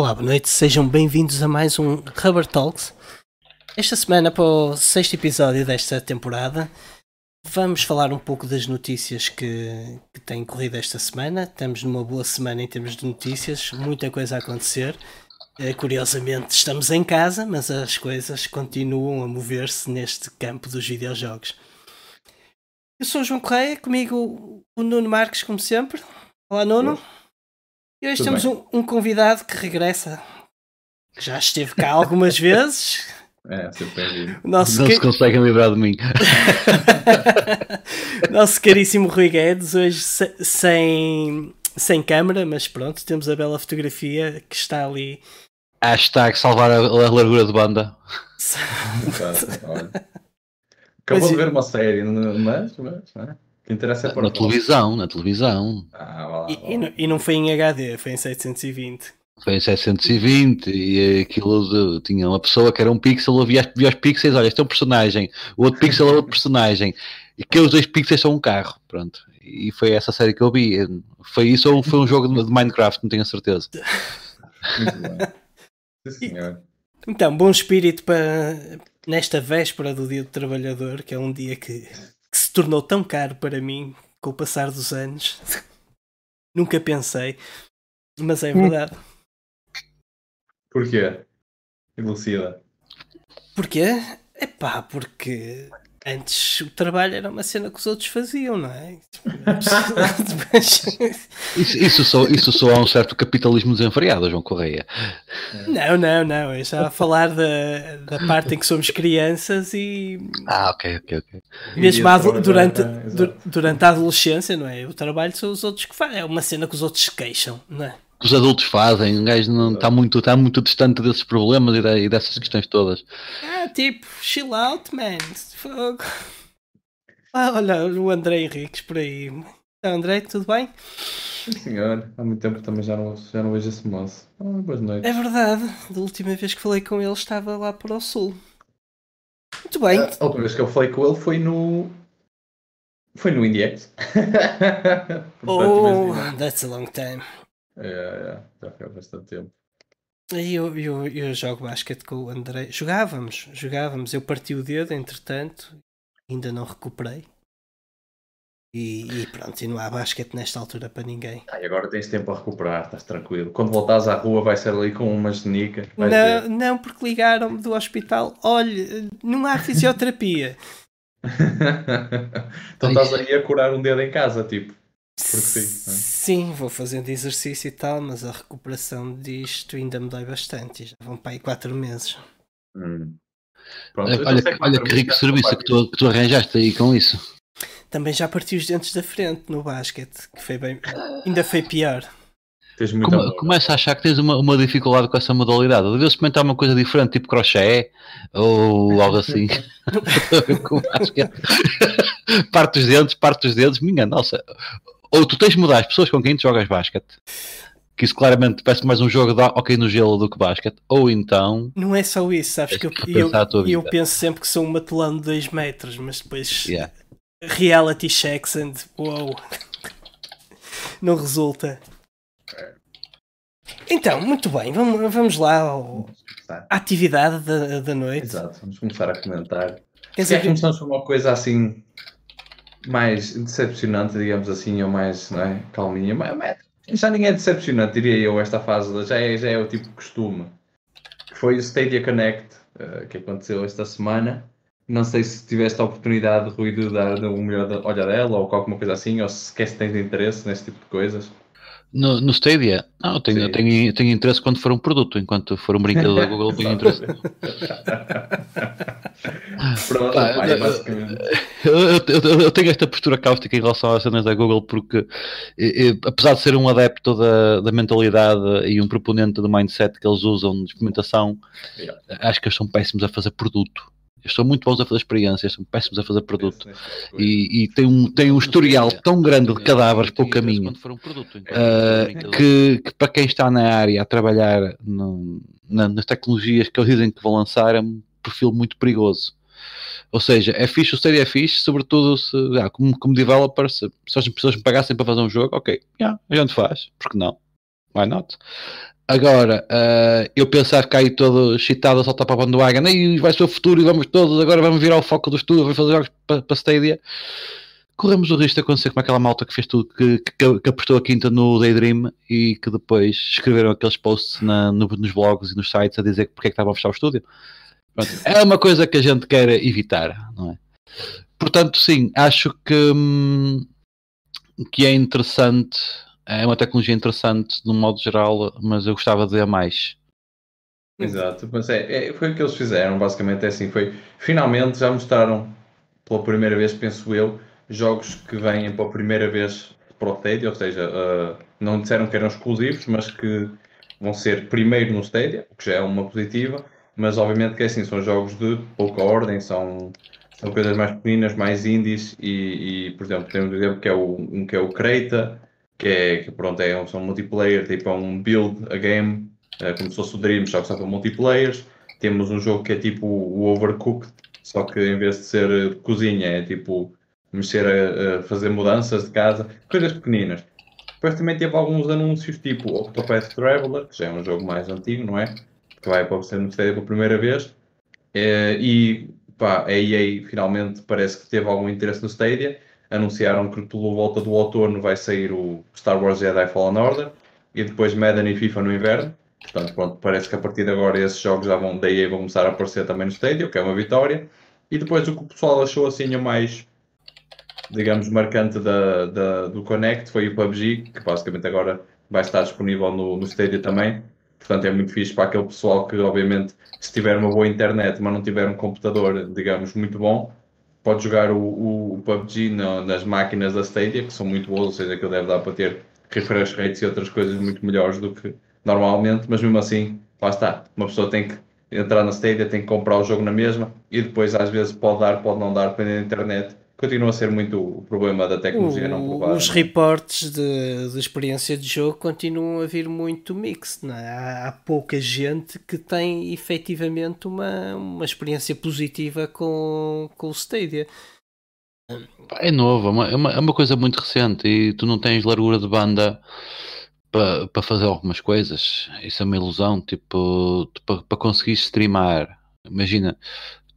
Olá, boa noite, sejam bem-vindos a mais um Rubber Talks. Esta semana, para o sexto episódio desta temporada, vamos falar um pouco das notícias que, que têm corrido esta semana. Estamos numa boa semana em termos de notícias, muita coisa a acontecer. Eh, Curiosamente, estamos em casa, mas as coisas continuam a mover-se neste campo dos videojogos. Eu sou o João Correia, comigo o Nuno Marques, como sempre. Olá, Nuno. E hoje Tudo temos um, um convidado que regressa, que já esteve cá algumas vezes. É, nosso, Não ca- se conseguem livrar de mim. nosso caríssimo Rui Guedes, hoje se- sem, sem câmera, mas pronto, temos a bela fotografia que está ali. Hashtag salvar a, a largura de banda. Acabou Mas de ver uma série, n- mas, mas né? Que interessa é para Na televisão, na televisão. Ah, vá lá, vá E, e lá. não, e não foi em HD, foi em 720. Foi em 720 e aquilo de- tinha uma pessoa que era um pixel, eu via, via os pixels, olha, este é um personagem, o outro pixel é outro personagem, e aqueles dois pixels são um carro, pronto. E foi essa série que eu vi. Foi isso ou foi um jogo de de Minecraft, não tenho a certeza. Muito bem. Sim, senhor. Então, bom espírito para nesta véspera do Dia do Trabalhador, que é um dia que, que se tornou tão caro para mim com o passar dos anos. Nunca pensei, mas é verdade. Porquê? Elucida. Porquê? Epá, porque antes o trabalho era uma cena que os outros faziam, não é? Depois- Isso, isso, só, isso só há um certo capitalismo desenfreado, João Correia. não, não, não. Eu estava a falar da, da parte em que somos crianças e Ah, ok, ok, ok. mesmo trabalhar, durante, é, exato. durante a adolescência, não é? O trabalho são os outros que fazem. É uma cena que os outros se queixam, não é? Os adultos fazem, um gajo não está muito, está muito distante desses problemas e, da- e dessas questões todas. Ah, tipo, chill out, man. Fogo. Ah, olha, o André Henriques por aí. Então, André, tudo bem? Sim, senhor. Há muito tempo também já não, já não vejo esse moço. Ah, boas noites. É verdade, da última vez que falei com ele estava lá para o sul. Muito bem, A última vez que eu falei com ele foi no. Foi no IndieX. Oh, that's a long time. É, é, já foi há bastante tempo. E eu, eu, eu jogo basquete com o André. Jogávamos, jogávamos. Eu parti o dedo, entretanto, ainda não recuperei. E, e pronto, e não há basquete nesta altura para ninguém. Ah, e agora tens tempo a recuperar, estás tranquilo. Quando voltares à rua vai ser ali com uma genica. vais Não, ver. não, porque ligaram-me do hospital. Olha, não há fisioterapia. então estás aí a curar um dedo em casa, tipo. Porque sim, não é? Sim, vou fazendo exercício e tal, mas a recuperação disto ainda me dói bastante. e Já vão para aí 4 meses. Hum. Pronto, Olha, eu olha, olha para que rico serviço que tu, que tu arranjaste aí com isso. Também já parti os dentes da frente no basquete, que foi bem. Ainda foi pior. Come, amor. começa a achar que tens uma, uma dificuldade com essa modalidade. Deves experimentar uma coisa diferente, tipo crochê ou algo assim. Com basquete. parte os dentes, parte os dedos, minha nossa. Ou tu tens de mudar as pessoas com quem tu jogas basquete. Que isso claramente parece mais um jogo de ok no gelo do que basquete. Ou então. Não é só isso, sabes? Tens Que eu, que eu, eu penso sempre que sou um matelão de 2 metros, mas depois Yeah. reality checks and wow. Não resulta. Então, muito bem, vamos, vamos lá ao- à atividade da, da noite. Exato, vamos começar a comentar. Quer Quer dizer, começamos por uma coisa assim mais decepcionante, digamos assim, ou mais não é? calminha. Mas, mas já nem é decepcionante, diria eu, esta fase, já é, já é o tipo de costume. Foi o Stadia Connect, eh, que aconteceu esta semana. Não sei se tiveste a oportunidade, Rui, de dar uma melhor olhadela ou alguma coisa assim, ou se sequer se tens interesse nesse tipo de coisas. No, no Stadia, não, eu tenho, eu tenho, eu tenho interesse quando for um produto, enquanto for um brinquedo da Google, tenho interesse. Pronto, Pá, pá, eu- basicamente. Eu, eu- eu- eu tenho esta postura cáustica em relação às cenas da Google porque, apesar de ser um adepto da, da mentalidade e um proponente do mindset que eles usam de experimentação, acho que eles são péssimos a fazer produto. Eles são muito bons a fazer experiências, são péssimos a fazer produto. E, e tem, um, tem um historial tão grande de cadáveres pelo caminho Uh, que, que para quem está na área a trabalhar no- na- nas tecnologias que eles dizem que vão lançar é um perfil muito perigoso. Ou seja, é fixe, o Stadia é fixe, sobretudo se, ah, como, como developer, se, se as pessoas me pagassem para fazer um jogo, ok, yeah, a gente faz, porque não? Why not? Agora, uh, eu pensar que aí todo excitado a saltar para a bandwagon, e vai ser o futuro e vamos todos, agora vamos virar o foco do estudo, vamos fazer jogos para, para Stadia. Corremos o risco de acontecer com aquela malta que fez tudo, que, que, que apostou a quinta no Daydream e que depois escreveram aqueles posts na, no, nos blogs e nos sites a dizer porque é que estavam a fechar o estúdio. Pronto, é uma coisa que a gente quer evitar, não é? Portanto, sim, acho que, hum, que é interessante é uma tecnologia interessante no modo geral, mas eu gostava de ver mais. Exato, mas é, é, foi o que eles fizeram, basicamente é assim, foi, finalmente já mostraram pela primeira vez, penso eu, jogos que vêm pela primeira vez para o Stadia, ou seja, uh, não disseram que eram exclusivos, mas que vão ser primeiro no Stadia, o que já é uma positiva, mas obviamente que é assim, são jogos de pouca ordem, são, são coisas mais pequenas, mais indies, e, e por exemplo, temos um exemplo que é o, um que é o Creita, que é que pronto, é um, multiplayer, tipo é um build a game, é, como se fosse o Dream, só que só para multiplayers. Temos um jogo que é tipo o Overcooked, só que em vez de ser cozinha, é tipo mexer a, a, fazer mudanças de casa, coisas pequeninas. Depois também teve alguns anúncios tipo Octopath Traveler, que já é um jogo mais antigo, não é? Que vai você no Stadia pela primeira vez. É, e pá, a EA finalmente parece que teve algum interesse no Stadia anunciaram que pelo volta do outono vai sair o Star Wars Jedi Fallen Order e depois Madden e FIFA no inverno. Portanto, pronto, parece que a partir de agora esses jogos já vão, daí vão começar a aparecer também no Stadia, o que é uma vitória. E depois o que o pessoal achou assim o mais, digamos, marcante da, da, do Connect foi o PUBG, que basicamente agora vai estar disponível no, no Stadia também. Portanto, é muito fixe para aquele pessoal que, obviamente, se tiver uma boa internet, mas não tiver um computador, digamos, muito bom, pode jogar o, o PUBG no, nas máquinas da Stadia, que são muito boas, ou seja, que deve dar para ter refresh rates e outras coisas muito melhores do que normalmente, mas mesmo assim, lá está, uma pessoa tem que entrar na Stadia, tem que comprar o jogo na mesma e depois às vezes pode dar, pode não dar, dependendo da internet continua a ser muito o problema da tecnologia o, não provada. Os reportes de, de, experiência de jogo continuam a vir muito mixed. É? Há, há, pouca gente que tem efetivamente uma, uma experiência positiva com, com o Stadia. É novo, é uma, é uma, é uma coisa muito recente e tu não tens largura de banda para, para fazer algumas coisas. Isso é uma ilusão, tipo, para, para conseguir streamar. Imagina,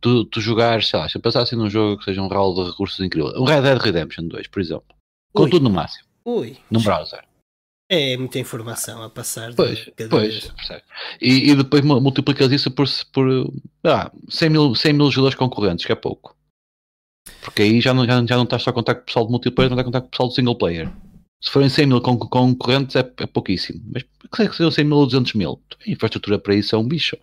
tu, tu jogares, sei lá, se eu pensasse num jogo que seja um rol de recursos incrível, um Red Dead Redemption 2, por exemplo, com Ui. tudo no máximo, Ui. num browser. É muita informação a passar. Pois, pois e, e, depois multiplicas isso por, por ah, 100, mil, 100 mil jogadores concorrentes, que é pouco. Porque aí já não, já, já não estás só a contar com o pessoal de multiplayer, não estás a contar com o pessoal do single player. Se forem 100 mil concorrentes é, é pouquíssimo. Mas que sejam 100 mil ou 200 mil? A infraestrutura para isso é um bicho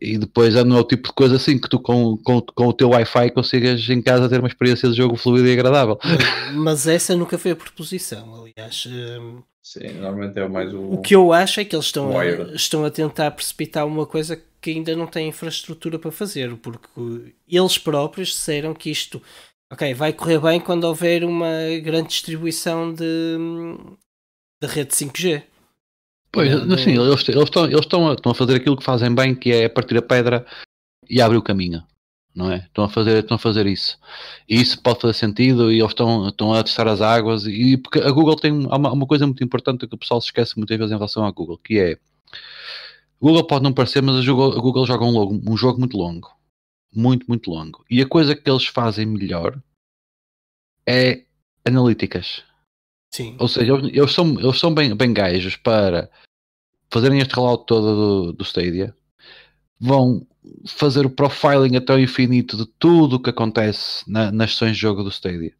e depois não é o tipo de coisa assim que tu com, com, com o teu Wi-Fi consigas em casa ter uma experiência de jogo fluida e agradável. Mas essa nunca foi a proposição, aliás. Hum, Sim, normalmente é mais o. O que eu acho é que eles estão, a, estão a tentar precipitar uma coisa que ainda não tem infraestrutura para fazer, porque eles próprios disseram que isto ok, vai correr bem quando houver uma grande distribuição de, de rede 5G. Pois, assim, eles, eles, estão, eles estão, a, estão a fazer aquilo que fazem bem, que é partir a pedra e abrir o caminho, não é? Estão a fazer, estão a fazer isso. E isso pode fazer sentido e eles estão, estão a testar as águas e porque a Google tem uma, uma coisa muito importante que o pessoal se esquece muitas vezes em relação à Google, que é o Google pode não parecer, mas a Google, a Google joga um, um jogo muito longo. Muito, muito longo. E a coisa que eles fazem melhor é analíticas. Sim. Ou seja, eles, são, eles são bem, bem gajos para fazerem este rollout todo do, do Stadia, vão fazer o profiling até o infinito de tudo o que acontece na, nas sessões de jogo do Stadia.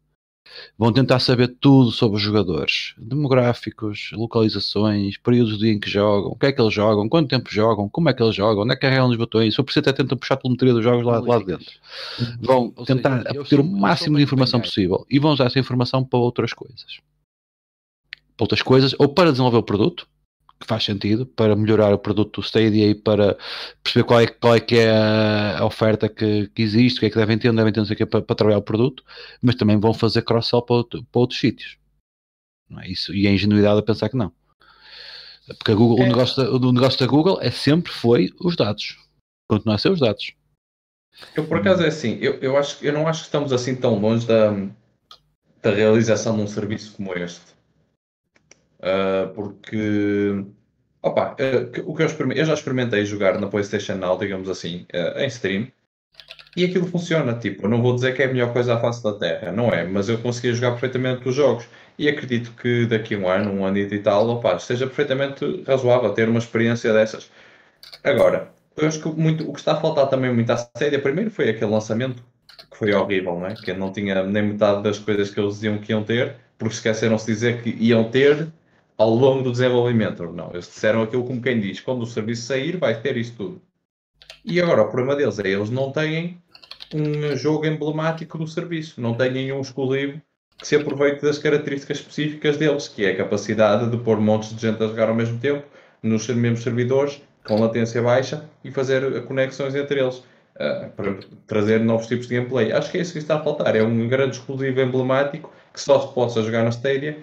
Vão tentar saber tudo sobre os jogadores, demográficos, localizações, períodos do dia em que jogam, o que é que eles jogam, quanto tempo jogam, como é que eles jogam, onde é que carregam os botões, se for preciso até tentam puxar a telemetria dos jogos lá, lá dentro. Vão tentar obter o máximo de informação possível e vão usar essa informação para outras coisas. Para outras coisas, ou para desenvolver o produto, que faz sentido para melhorar o produto do Stadia e para perceber qual é, qual é que é a oferta que, que existe, o que é que devem ter, não devem ter, não sei o que, para, para trabalhar o produto, mas também vão fazer cross-sell para, outro, para, outros sítios. Não é isso? E a ingenuidade a pensar que não. Porque Google, é. o, negócio da, o negócio da Google é sempre foi os dados. Continua a ser os dados. Eu, por acaso, é assim, eu, eu, acho, eu não acho que estamos assim tão longe da, da realização de um serviço como este Uh, porque opa, uh, o que eu, eu, já experimentei jogar na PlayStation Now, digamos assim, uh, em stream, e aquilo funciona. Tipo, não vou dizer que é a melhor coisa à face da Terra, não é? Mas eu conseguia jogar perfeitamente os jogos. E acredito que daqui a um ano, um ano e tal, opa, esteja perfeitamente razoável ter uma experiência dessas. Agora, eu acho que muito, o que está a faltar também muito à série, primeiro foi aquele lançamento que foi horrível, não é? Que não tinha nem metade das coisas que eles diziam que iam ter, porque esqueceram-se de dizer que iam ter ao longo do desenvolvimento. Não, eles disseram aquilo como quem diz: quando o serviço sair, vai ter isso tudo. E agora o problema deles é eles não têm um jogo emblemático do serviço, não têm um exclusivo que se aproveite das características específicas deles, que é a capacidade de pôr montes de gente a jogar ao mesmo tempo nos mesmos servidores, com latência baixa, e fazer conexões entre eles. Uh, para trazer novos tipos de gameplay. Acho que é isso que está a faltar. É um grande exclusivo emblemático que só se possa jogar na Stadia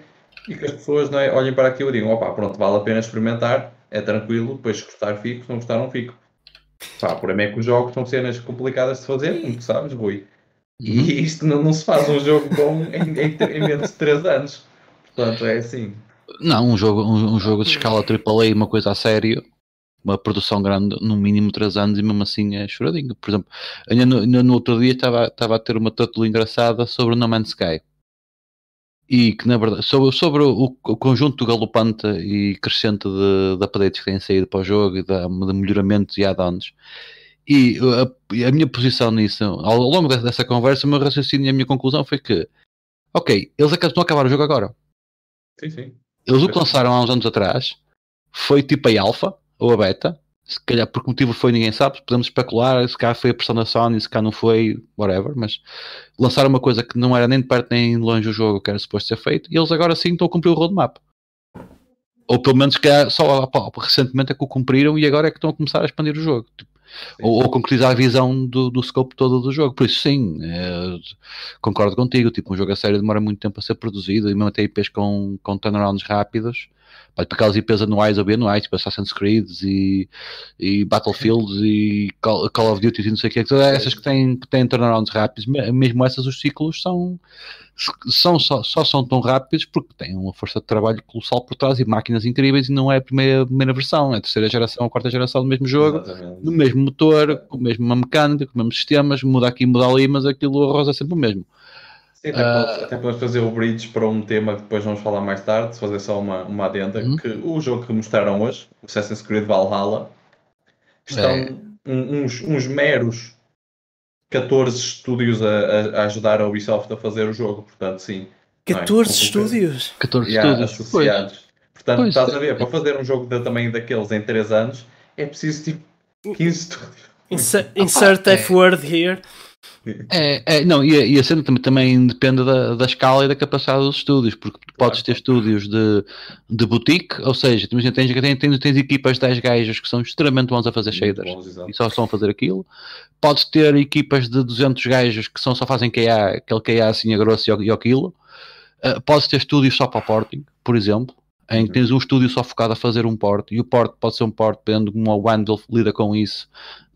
e que as pessoas não é, olhem para aquilo e digam: opa, pronto, vale a pena experimentar, é tranquilo, depois se gostar fico, se não gostar não fico. Pá, por é que os jogos são cenas complicadas de fazer, como tu sabes, Rui. E uhum. isto não, não, se faz um jogo bom em, em, em, menos de 3 anos. Portanto, é assim. Não, um jogo, um, um jogo de escala AAA, uma coisa a sério, uma produção grande, no mínimo 3 anos, e mesmo assim é choradinho. Por exemplo, ainda no, no outro dia estava, estava a ter uma título engraçada sobre o No Man's Sky. E que, na verdade, sobre, sobre o, o conjunto galopante e crescente de, de updates que têm saído para o jogo e de, de melhoramentos e add-ons. E a, a, minha posição nisso, ao longo dessa, conversa, o meu raciocínio e a minha conclusão foi que, ok, eles estão a acabar o jogo agora. Sim, sim. Eles o que lançaram há uns anos atrás foi tipo a alfa, ou a beta, se calhar por que motivo foi ninguém sabe, podemos especular, se cá foi a pressão da Sony, se cá não foi, whatever, mas lançaram uma coisa que não era nem de perto nem de longe o jogo que era suposto ser feito, e eles agora sim estão a cumprir o roadmap. Ou pelo menos que só recentemente é que o cumpriram e agora é que estão a começar a expandir o jogo. Tipo, ou, ou, concretizar a visão do, do scope todo do jogo. Por isso, sim, é, concordo contigo. Tipo, um jogo a sério demora muito tempo a ser produzido e mesmo até IPs com, com turnarounds rápidos Vai para aquelas IPs anuais ou bianuais, tipo Assassin's Creed e, e Battlefield e Call, Call, of Duty e não sei o que, essas que têm, que têm turnarounds rápidos, mesmo essas os ciclos são, são só, só são tão rápidos porque têm uma força de trabalho colossal por trás e máquinas incríveis e não é a primeira, primeira versão, é a terceira geração, a quarta geração do mesmo jogo, Exatamente. no mesmo motor, com a mesma mecânica, com os mesmos sistemas, muda aqui, muda ali, mas aquilo a rosa é sempre o mesmo. Sim, até, uh, podemos, até, podemos, fazer o bridge para um tema que depois vamos falar mais tarde, se fazer só uma, uma adenda, uhum. que o jogo que mostraram hoje, o Assassin's Creed Valhalla, estão é. uns, uns meros 14 estúdios a, a, ajudar a Ubisoft a fazer o jogo, portanto, sim. 14 é? estúdios? 14 yeah, estúdios. Associados. Pois. Portanto, pois, estás a ver, para fazer um jogo de, também daqueles em 3 anos, é preciso tipo 15 estúdios. Insert, insert F-word here. É, é, não, e a, e a cena também, também depende da, da escala e da capacidade dos estúdios, porque podes ter estúdios de, de boutique, ou seja, tens, tens, tens, tens equipas de 10 gajas que são extremamente bons a fazer shaders bons, e só estão a fazer aquilo. Podes ter equipas de 200 gajos que só, só fazem KA, aquele KA assim a grosso e ao, quilo. Uh, podes ter estúdios só para porting, por exemplo, em que uhum. tens um estúdio só focado a fazer um port, e o port pode ser um port, dependendo de como o Wandel lida com isso,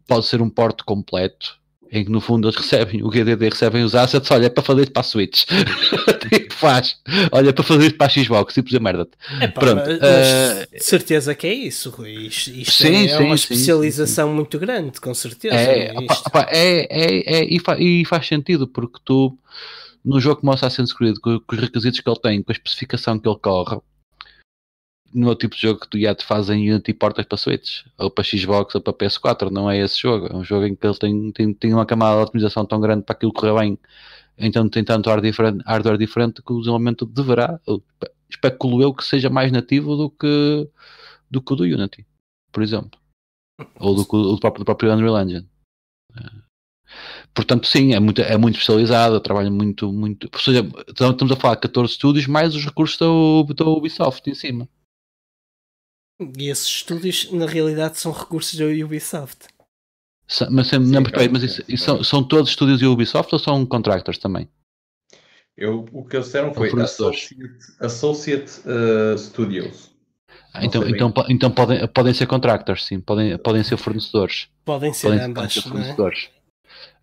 pode ser um port completo em que no fundo eles recebem, o GDD recebem os assets, olha, é para fazer para a Switch. tipo, faz. Olha, é para fazer para a Xbox, tipo, dizer merda é, Pronto. Uh, certeza que é isso, Rui. Isto, isto sim, é, sim, uma especialização sim, muito grande, com certeza. É, opa, opa, é, é, é e, fa, e, faz sentido, porque tu, no jogo como Assassin's Creed, com, com os requisitos que ele tem, com a especificação que ele corre, no tipo de jogo que tu já te fazem Unity portas para Switch, ou para Xbox ou para PS4, não é esse jogo. É um jogo em que ele tem, tem, tem uma camada de otimização tão grande para aquilo correr bem, então tem tanto hardware diferente, hardware diferente que o desenvolvimento deverá, especulo eu, que seja mais nativo do que, do que o do Unity, por exemplo, ou do o do próprio, do próprio Unreal Engine. Portanto, sim, é muito, é muito especializado, trabalha muito, muito. Ou seja, estamos a falar de 14 estúdios mais os recursos da Ubisoft em cima. E esses estúdios, na realidade, são recursos da Ubisoft. Mas, Sim, não, mas, mas isso, isso são, são, todos estúdios da Ubisoft ou são contractors também? Eu, o que eles disseram foi Associate, Associate uh, Studios. Ah, então, então, então podem, podem ser contractors, sim, podem, podem ser fornecedores. Podem ser podem ambas, ser é? fornecedores.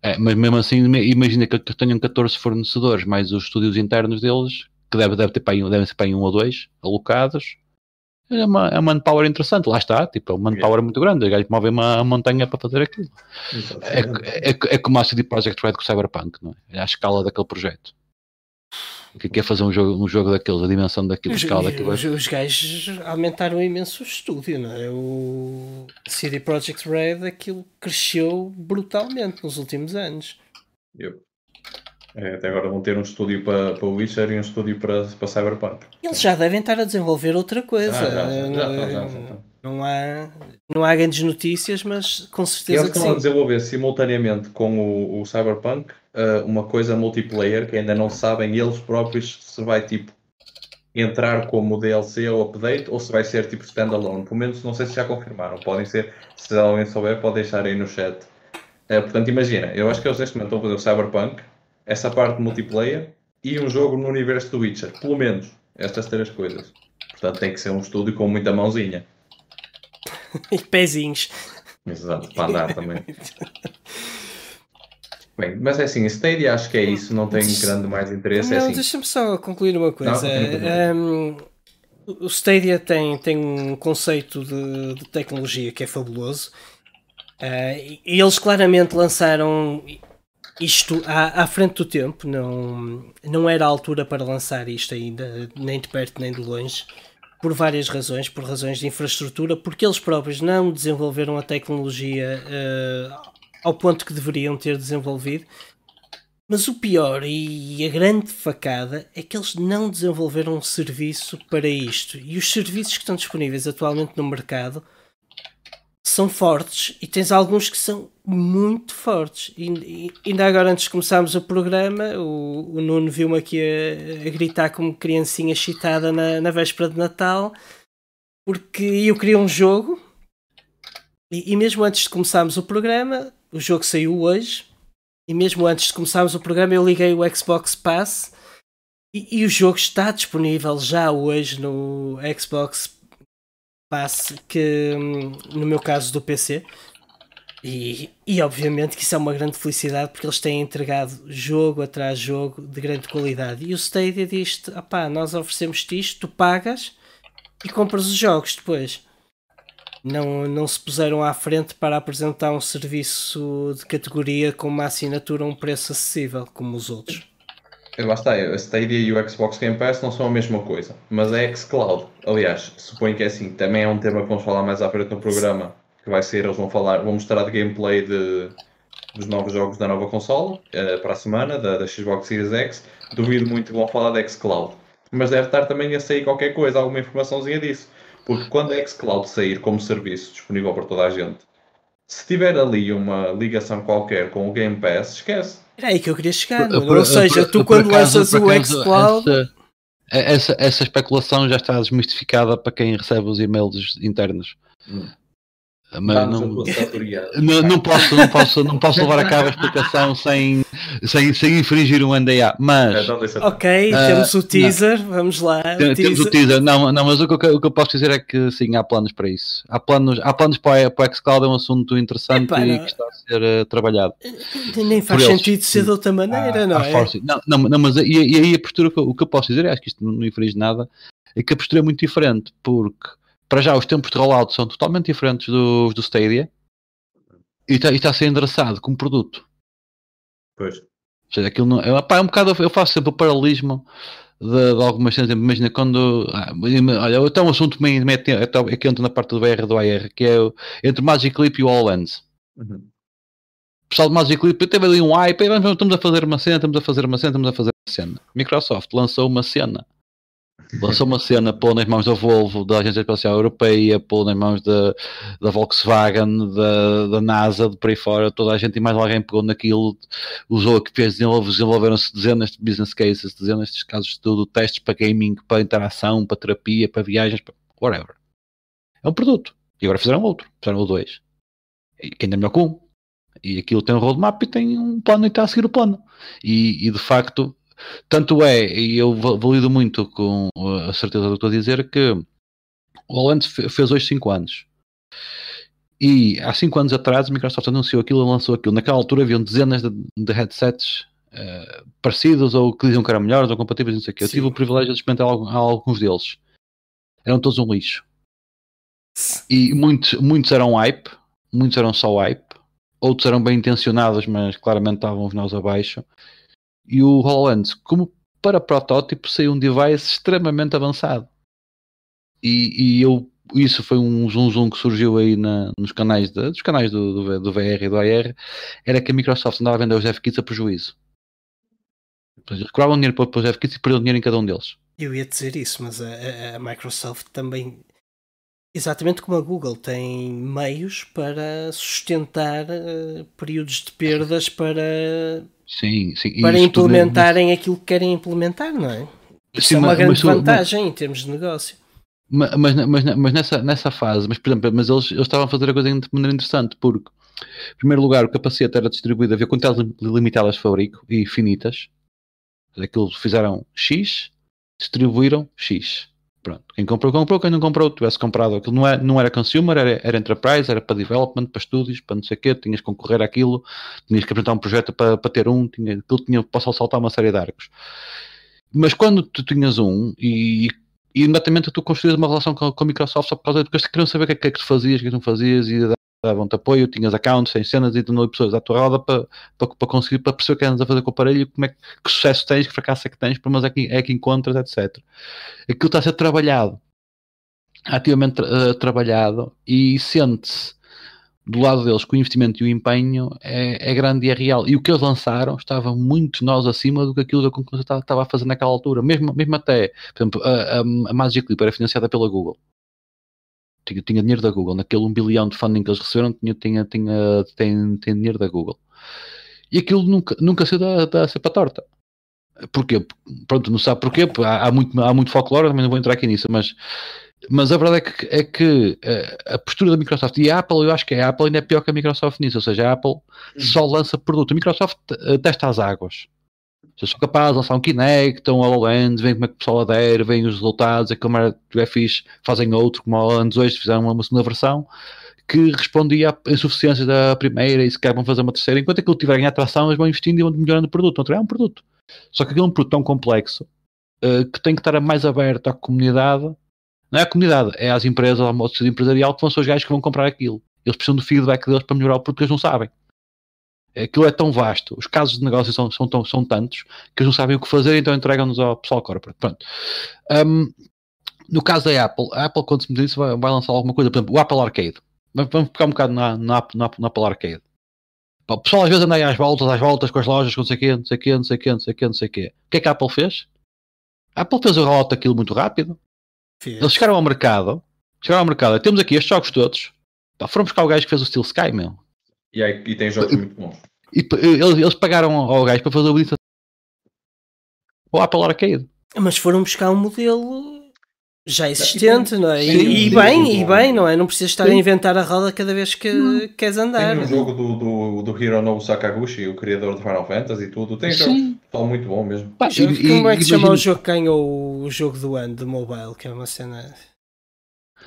É? É, mas mesmo assim, imagina que tenham 14 fornecedores, mais os estúdios internos deles, que deve, deve ter para aí, devem ser para aí um ou dois alocados. É uma, é uma manpower interessante, lá está, tipo, é uma manpower muito grande, o gajo move uma montanha para fazer aquilo. É, é, é, é como a CD Projekt Red com o Cyberpunk, não é? É a escala daquele projeto. O que é, fazer um jogo, um jogo daqueles, a dimensão daquilo, a escala daquilo? Os, os gajos aumentaram imenso o estúdio, não é? O CD Projekt Red, aquilo cresceu brutalmente nos últimos anos. Yep. É, até agora vão ter um estúdio para, para o Witcher e um estúdio para, para Cyberpunk. Eles já devem estar a desenvolver outra coisa. Ah, já, já, já, não, há, não há grandes notícias, mas com certeza eles estão a desenvolver simultaneamente com o, o Cyberpunk uh, uma coisa multiplayer que ainda não sabem eles próprios se vai tipo entrar como DLC ou update ou se vai ser tipo standalone. Pelo menos não sei se já confirmaram. Podem ser, se alguém souber, pode deixar aí no chat. Uh, portanto, imagina, eu acho que eles neste momento estão a fazer o Cyberpunk essa parte multiplayer e um jogo no universo do Witcher. Pelo menos estas três coisas. Portanto, tem que ser um estúdio com muita mãozinha. e pezinhos. Exato, para andar também. Bem, mas é assim, Stadia acho que é isso, não tem grande mais interesse. É não, é assim. deixa-me só concluir uma coisa. Não, um, o Stadia tem, tem um conceito de, de tecnologia que é fabuloso. Uh, e eles claramente lançaram isto à, à, frente do tempo, não, não era a altura para lançar isto ainda, nem de perto nem de longe, por várias razões, por razões de infraestrutura, porque eles próprios não desenvolveram a tecnologia uh, ao ponto que deveriam ter desenvolvido. Mas o pior e a grande facada é que eles não desenvolveram um serviço para isto. E os serviços que estão disponíveis atualmente no mercado são fortes e tens alguns que são muito fortes. E, e ainda agora, antes de começarmos o programa, o, o Nuno viu-me aqui a, a, gritar como criancinha excitada na, na véspera de Natal, porque eu queria um jogo. E, e mesmo antes de começarmos o programa, o jogo saiu hoje. E mesmo antes de começarmos o programa, eu liguei o Xbox Pass. E, e o jogo está disponível já hoje no Xbox passe que, hum, no meu caso, do PC. E, e obviamente que isso é uma grande felicidade porque eles têm entregado jogo atrás jogo de grande qualidade. E o Stadia diz-te: nós oferecemos-te isto, tu pagas e compras os jogos depois. Não, não se puseram à frente para apresentar um serviço de categoria com uma assinatura a um preço acessível, como os outros. Lá está, a Stadia e o Xbox Game Pass não são a mesma coisa, mas a xCloud, aliás, suponho que é assim, também é um tema que vamos falar mais à frente no programa, que vai ser, eles vão falar, vão mostrar de gameplay de, dos novos jogos da nova consola, uh, para a semana, da, da, Xbox Series X, duvido muito que vão falar da xCloud, mas deve estar também a sair qualquer coisa, alguma informaçãozinha disso, porque quando a xCloud sair como serviço disponível para toda a gente, se tiver ali uma ligação qualquer com o Game Pass, esquece era aí que eu queria chegar, por, por, ou seja, por, tu quando lanças o xCloud. Essa, essa, essa, especulação já está desmistificada para quem recebe os e-mails internos. Hum. Mas não, não, não, posso, não, posso, não posso levar a cabo a explicação sem, sem, sem infringir um NDA. Mas. Ok, uh, temos o teaser, não. vamos lá. O temos o teaser, não, não mas o que, eu, o que eu posso dizer é que sim, há planos para isso. Há planos, há planos para, para o Xcloud, é um assunto interessante Epa, e que está a ser uh, trabalhado. Nem faz sentido ser de outra maneira, há, não é? Force. Não, não, não, mas e, e aí a postura, o que eu posso dizer, acho que isto não infringe nada, é que a postura é muito diferente, porque para já os tempos de rollout são totalmente diferentes dos do Stadia e está, tá a ser endereçado como produto. Pois. Ou seja, aquilo não, é, pá, é um bocado, eu faço sempre o paralelismo de, de algumas cenas. Imagina quando. Ah, olha, até um assunto meio, meio é que entra na parte do BR do AR, que é o, entre o Magic Leap e o HoloLens. Uhum. O pessoal do Magic Leap teve ali um hype, estamos a fazer uma cena, estamos a fazer uma cena, estamos a fazer uma cena. Microsoft lançou uma cena lançou uma cena pô nas mãos da Volvo, da Agência Espacial Europeia, pô nas mãos da, da Volkswagen, da, da NASA, de por aí fora, toda a gente e mais alguém pegou naquilo, usou, que fez, desenvolveram-se dezenas de business cases, dezenas de casos de estudo, testes para gaming, para interação, para terapia, para viagens, para whatever. É um produto. E agora fizeram outro, fizeram o dois. E ainda é melhor que um. E aquilo tem um roadmap e tem um plano e está a seguir o plano. E, e de facto tanto é, e eu valido muito com a certeza do que estou a dizer, que o Holland fez hoje 5 anos. E há 5 anos atrás a Microsoft anunciou aquilo e lançou aquilo. Naquela altura haviam dezenas de, de headsets uh, parecidos ou que diziam que eram melhores ou compatíveis, não sei o quê. Eu tive o privilégio de experimentar alguns deles. Eram todos um lixo. E muitos, muitos eram hype, muitos eram só hype, outros eram bem intencionados, mas claramente estavam os nós abaixo. E o HoloLens, como para protótipo, saiu um device extremamente avançado. E, e eu, isso foi um zoom zoom que surgiu aí na, nos canais, de, dos canais do, do, do, VR e do AR, era que a Microsoft andava a vender os F-Kits a prejuízo. Eles cobravam dinheiro para os F-Kits e perdiam dinheiro em cada um deles. Eu ia dizer isso, mas a, a Microsoft também Exatamente como a Google tem meios para sustentar uh, períodos de perdas para, sim, sim. para implementarem aquilo que querem implementar, não é? Isso sim, é uma mas, grande mas, vantagem mas, em termos de negócio. Mas, mas, mas, nessa, nessa fase, mas por exemplo, mas eles, eles estavam a fazer a coisa de maneira interessante, porque, em primeiro lugar, o capacete era distribuído, havia quantidades limitadas de fabrico e finitas. Aquilo fizeram X, distribuíram X Pronto, quem comprou, comprou, quem não comprou, tivesse comprado aquilo, não era, não era consumer, era, era enterprise, era para development, para estúdios, para não sei o quê, tinhas que concorrer àquilo, tinhas que apresentar um projeto para, para ter um, tinha, aquilo tinha, posso saltar uma série de arcos. Mas quando tu tinhas um e, e imediatamente tu construías uma relação com, com a Microsoft só por causa de que queriam saber o que é, que é que tu fazias, o que é que não fazias e davam-te apoio, tinhas accounts, sem cenas e de novo pessoas à tua roda para, para, para conseguir, para perceber o que andas a fazer com o aparelho, como é que, que sucesso tens, que fracasso é que tens, mas é que, é que encontras, etc. Aquilo está a ser trabalhado, ativamente uh, trabalhado e sente-se do lado deles que o investimento e o empenho é, é, grande e é real. E o que eles lançaram estava muito nós acima do que aquilo que a concorrência estava a fazer naquela altura. Mesmo, mesmo até, por exemplo, a, a, a Magic Leap era financiada pela Google tinha, tinha dinheiro da Google, naquele 1 bilhão de funding que eles receberam, tinha, tinha, tinha, tem, tem dinheiro da Google. E aquilo nunca, nunca se dá, dá a para torta. Porquê? Pronto, não sabe porquê, há, há, muito, há muito folclore, também não vou entrar aqui nisso, mas, mas a verdade é que, é que a, a postura da Microsoft e a Apple, eu acho que a Apple ainda é pior que a Microsoft nisso, ou seja, a Apple só lança produto, a Microsoft eh, testa as águas. Se sou capaz de lançar um Kinect, um HoloLens, vem como é que o pessoal adere, vem os resultados, a câmera é fixe, fazem outro, como o HoloLens hoje, fizeram uma segunda versão, que respondia à insuficiência da primeira e se quer vão fazer uma terceira. Enquanto aquilo tiver em atração, eles vão investindo e vão melhorando o produto. Então, é um produto. Só que aquilo é um produto tão complexo uh, que tem que estar mais aberto à comunidade. Não é à comunidade, é às empresas, ao modo empresarial, que vão ser os gajos que vão comprar aquilo. Eles precisam do feedback deles para melhorar o produto que eles não sabem aquilo é tão vasto, os casos de negócio são, são, tão, são tantos que eles não sabem o que fazer, então entregam-nos ao pessoal corporate. Pronto. Um, no caso da Apple, a Apple, quando se me diz vai, vai, lançar alguma coisa, por exemplo, o Apple Arcade. Vamos ficar um bocado na, na, na, na Apple Arcade. O pessoal às vezes anda aí às voltas, às voltas com as lojas, com não sei o quê, não sei o quê, não sei o quê, não sei o quê, não sei o quê. O que é que a Apple fez? A Apple fez o rollout daquilo muito rápido. Eles chegaram ao mercado, chegaram ao mercado, temos aqui estes jogos todos. Pá, foram buscar o gajo que fez o Steel Sky, meu. E, aí, e tem jogos muito bons. E eles, eles pagaram ao gajo para fazer o bonito o Apple Arcade. Mas foram buscar um modelo já existente, não é? Sim, e, e bem, e bem, não é? Não precisas estar sim. a inventar a roda cada vez que não. queres andar. Tem um jogo do, do, do Hironobu Sakaguchi, o criador de Final Fantasy e tudo. Tem um jogo muito bom mesmo. Pá, e, como é que se chama o jogo que ganhou o jogo do ano de mobile? Que é uma cena.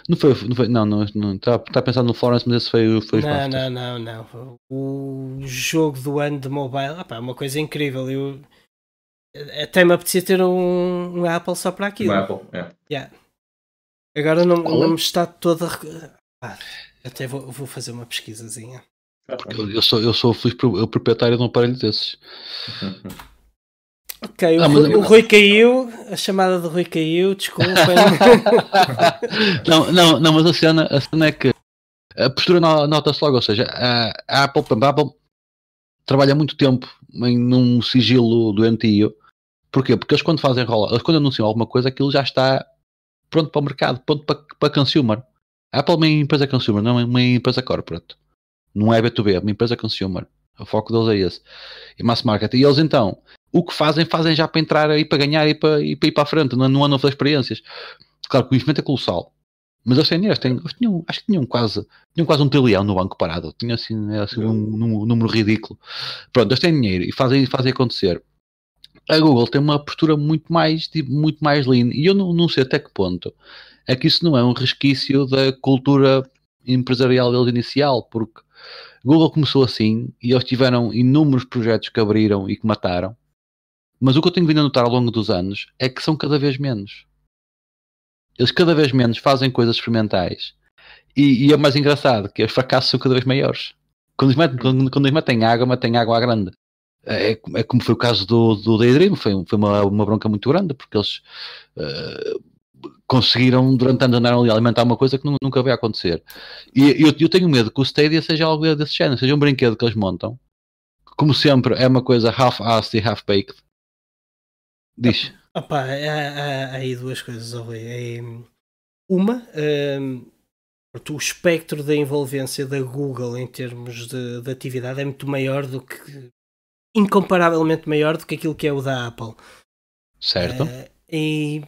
Não foi, não foi, não, não, não está tá pensando no Florence, mas esse foi, foi Não, não, não, não. O jogo do ano de mobile, opa, é uma coisa incrível. Eu até me apetecia ter um, um Apple só para aquilo. Um Apple, é. Yeah. Agora não, não me está toda. Ah, até vou, vou fazer uma pesquisazinha. Porque eu, eu sou, eu sou feliz o proprietário de um aparelho desses. Ok, o, ah, Rui, o, Rui, caiu, a chamada do Rui caiu, desculpem. não, não, não, mas a cena, a cena é que a postura nota-se logo, ou seja, a, a Apple, a Apple trabalha muito tempo em num sigilo doentio. Porquê? Porque eles quando fazem rola, eles quando anunciam alguma coisa, aquilo já está pronto para o mercado, pronto para, para consumer. A Apple é uma empresa consumer, não é uma empresa corporate. Não é B2B, é uma empresa consumer. O foco deles é esse. E mass market. E eles então o que fazem, fazem já para entrar aí, para ganhar e para, e para ir para a frente, não, não andam a fazer experiências. Claro que o investimento é colossal. Mas eles têm dinheiro, têm, eles tinham, acho que tinham quase, tinham quase um trilhão no banco parado. Tinha assim, assim um, um, um, número ridículo. Pronto, eles têm dinheiro e fazem, fazem acontecer. A Google tem uma postura muito mais, muito mais lean. E eu não, não sei até que ponto é que isso não é um resquício da cultura empresarial deles inicial, porque Google começou assim e eles tiveram inúmeros projetos que abriram e que mataram. Mas o que eu tenho vindo a notar ao longo dos anos é que são cada vez menos. Eles cada vez menos fazem coisas experimentais. E, e é mais engraçado que os fracassos são cada vez maiores. Quando eles metem, quando, quando eles metem água, metem água à grande. É, é, como foi o caso do, do Daydream, foi, foi uma, uma bronca muito grande, porque eles uh, conseguiram durante anos andar ali a alimentar uma coisa que nunca vai acontecer. E eu, eu, tenho medo que o Stadia seja algo desse género, seja um brinquedo que eles montam. Como sempre, é uma coisa half-assed e half-baked. Diz. Opa, há, há, aí duas coisas, Rui. É, uma, um, o espectro da envolvência da Google em termos de, de, atividade é muito maior do que. incomparavelmente maior do que aquilo que é o da Apple. Certo. Uh, e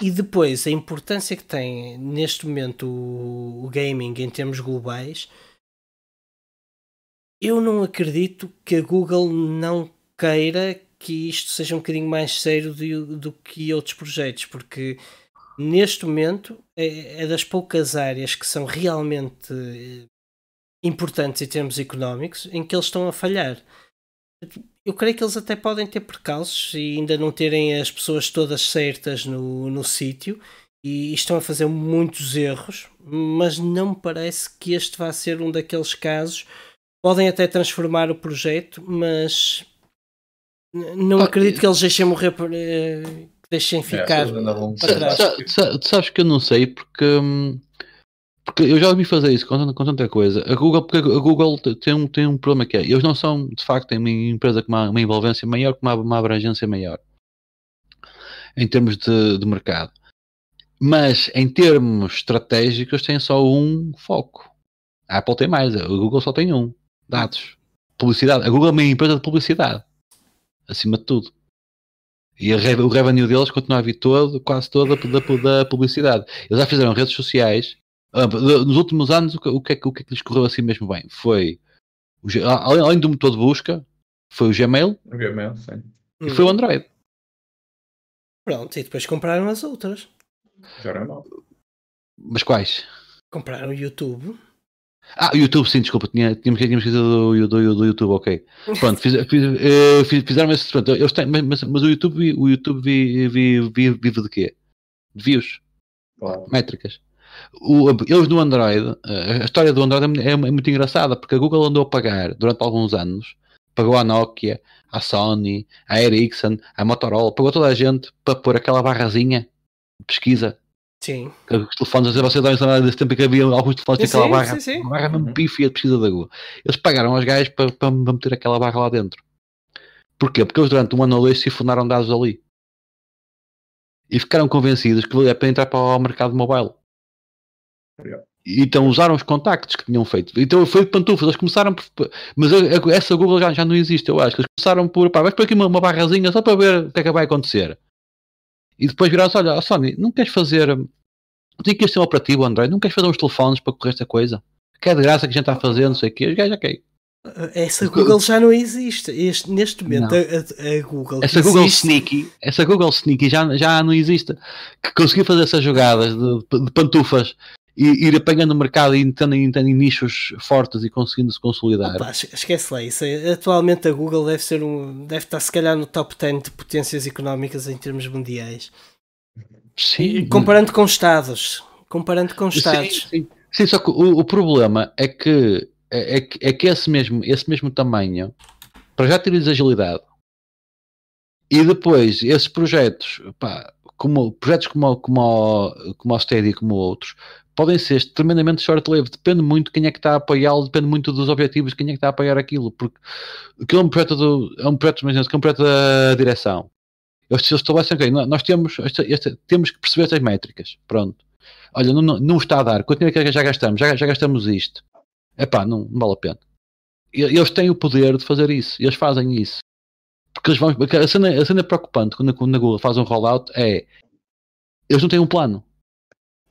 e depois, a importância que tem neste momento o, o gaming em termos globais, eu não acredito que a Google não queira que isto seja um bocadinho mais sério do, do que outros projetos, porque neste momento é, é, das poucas áreas que são realmente eh, importantes em termos económicos em que eles estão a falhar eu creio que eles até podem ter percalços e ainda não terem as pessoas todas certas no, no sítio e estão a fazer muitos erros, mas não me parece que este vá ser um daqueles casos. Podem até transformar o projeto, mas não ah, acredito que eles deixem morrer, eh, que deixem é, ficar é, para trás. Sabes que eu não sei porque. Hum porque eu já ouvi fazer isso com, com tanta coisa. A Google, porque a Google tem um, tem um problema que é, eles não são, de facto, uma empresa com uma, uma envolvência maior, com uma, uma abrangência maior em termos de, de mercado. Mas em termos estratégicos têm só um foco. A Apple tem mais, a Google só tem um. Dados. Publicidade. A Google é uma empresa de publicidade. Acima de tudo. E a, o revenue deles continua a vir todo, quase toda da, da publicidade. Eles já fizeram redes sociais ah, nos últimos anos, o que, é, o que é que lhes correu assim mesmo bem? Foi, o, além do motor de busca, foi o Gmail. O Gmail, sim. E foi o Android. Pronto, e depois compraram as outras. Já era mal. Mas quais? Compraram o YouTube. Ah, o YouTube, sim, desculpa, tinha, tínhamos, tínhamos esquecido do, do, do, YouTube, ok. Pronto, fiz, fiz, uh, fiz, fizeram esse. Pronto, eles têm, mas, mas o YouTube, o YouTube vive, vive, vive de quê? De views. Claro. Métricas. O, eles no Android, a história do Android é, é, muito engraçada, porque a Google andou a pagar durante alguns anos, pagou a Nokia, a Sony, a Ericsson, a Motorola, pagou toda a gente para pôr aquela barrazinha de pesquisa. Sim. Os telefones, você dá desse tempo que havia alguns telefones com aquela barra, sim, sim. barra mesmo pífia de pesquisa da Google. Eles pagaram aos gajos para, para, meter aquela barra lá dentro. Porquê? Porque eles durante um ano ou dois se fundaram dados ali. E ficaram convencidos que valia para entrar para o mercado mobile. Então usaram os contactos que tinham feito. Então foi de pantufas. Eles começaram por. Mas essa Google já, já não existe, eu acho. Eles começaram por. Pá, vais por aqui uma, uma barrazinha só para ver o que é que vai acontecer. E depois viraram-se: olha, Sony, não queres fazer. Tem que este um operativo Android, não queres fazer uns telefones para correr esta coisa? Que é de graça que a gente está fazendo, não sei o quê. Os gajos, ok. Essa Google já não existe. Este, neste momento, a, a, Google. Essa Google existe... Sneaky, essa Google Sneaky já, já não existe. Que conseguiu fazer essas jogadas de, de pantufas e ir apanhando o mercado e entrando, entrando em nichos fortes e conseguindo se consolidar. Opa, esquece lá isso. Atualmente a Google deve ser um. deve estar se calhar no top 10 de potências económicas em termos mundiais. Sim. comparando com Estados. Comparando com Estados. Sim, sim. sim só que o, o problema é que é, é, é, que esse mesmo, esse mesmo tamanho, para já ter agilidade, e depois esses projetos, pá, como, projetos como, como, como o Stadia como outros, podem ser tremendamente short-lived. Depende muito quem é que está a apoiá-lo, depende muito dos objetivos quem é que está a apoiar aquilo, porque aquilo é um projeto, do, é um projeto, imagina, é um projeto da direção. Eles, eles estabelecem, ok, nós temos, temos que perceber estas métricas, pronto. Olha, não, não, não está a dar, quanto é que já gastamos? Já, já gastamos isto Epá, não, não vale a pena. Eles têm o poder de fazer isso, eles fazem isso. Porque eles vão. A cena, a cena preocupante quando, quando a Google faz um rollout é. Eles não têm um plano.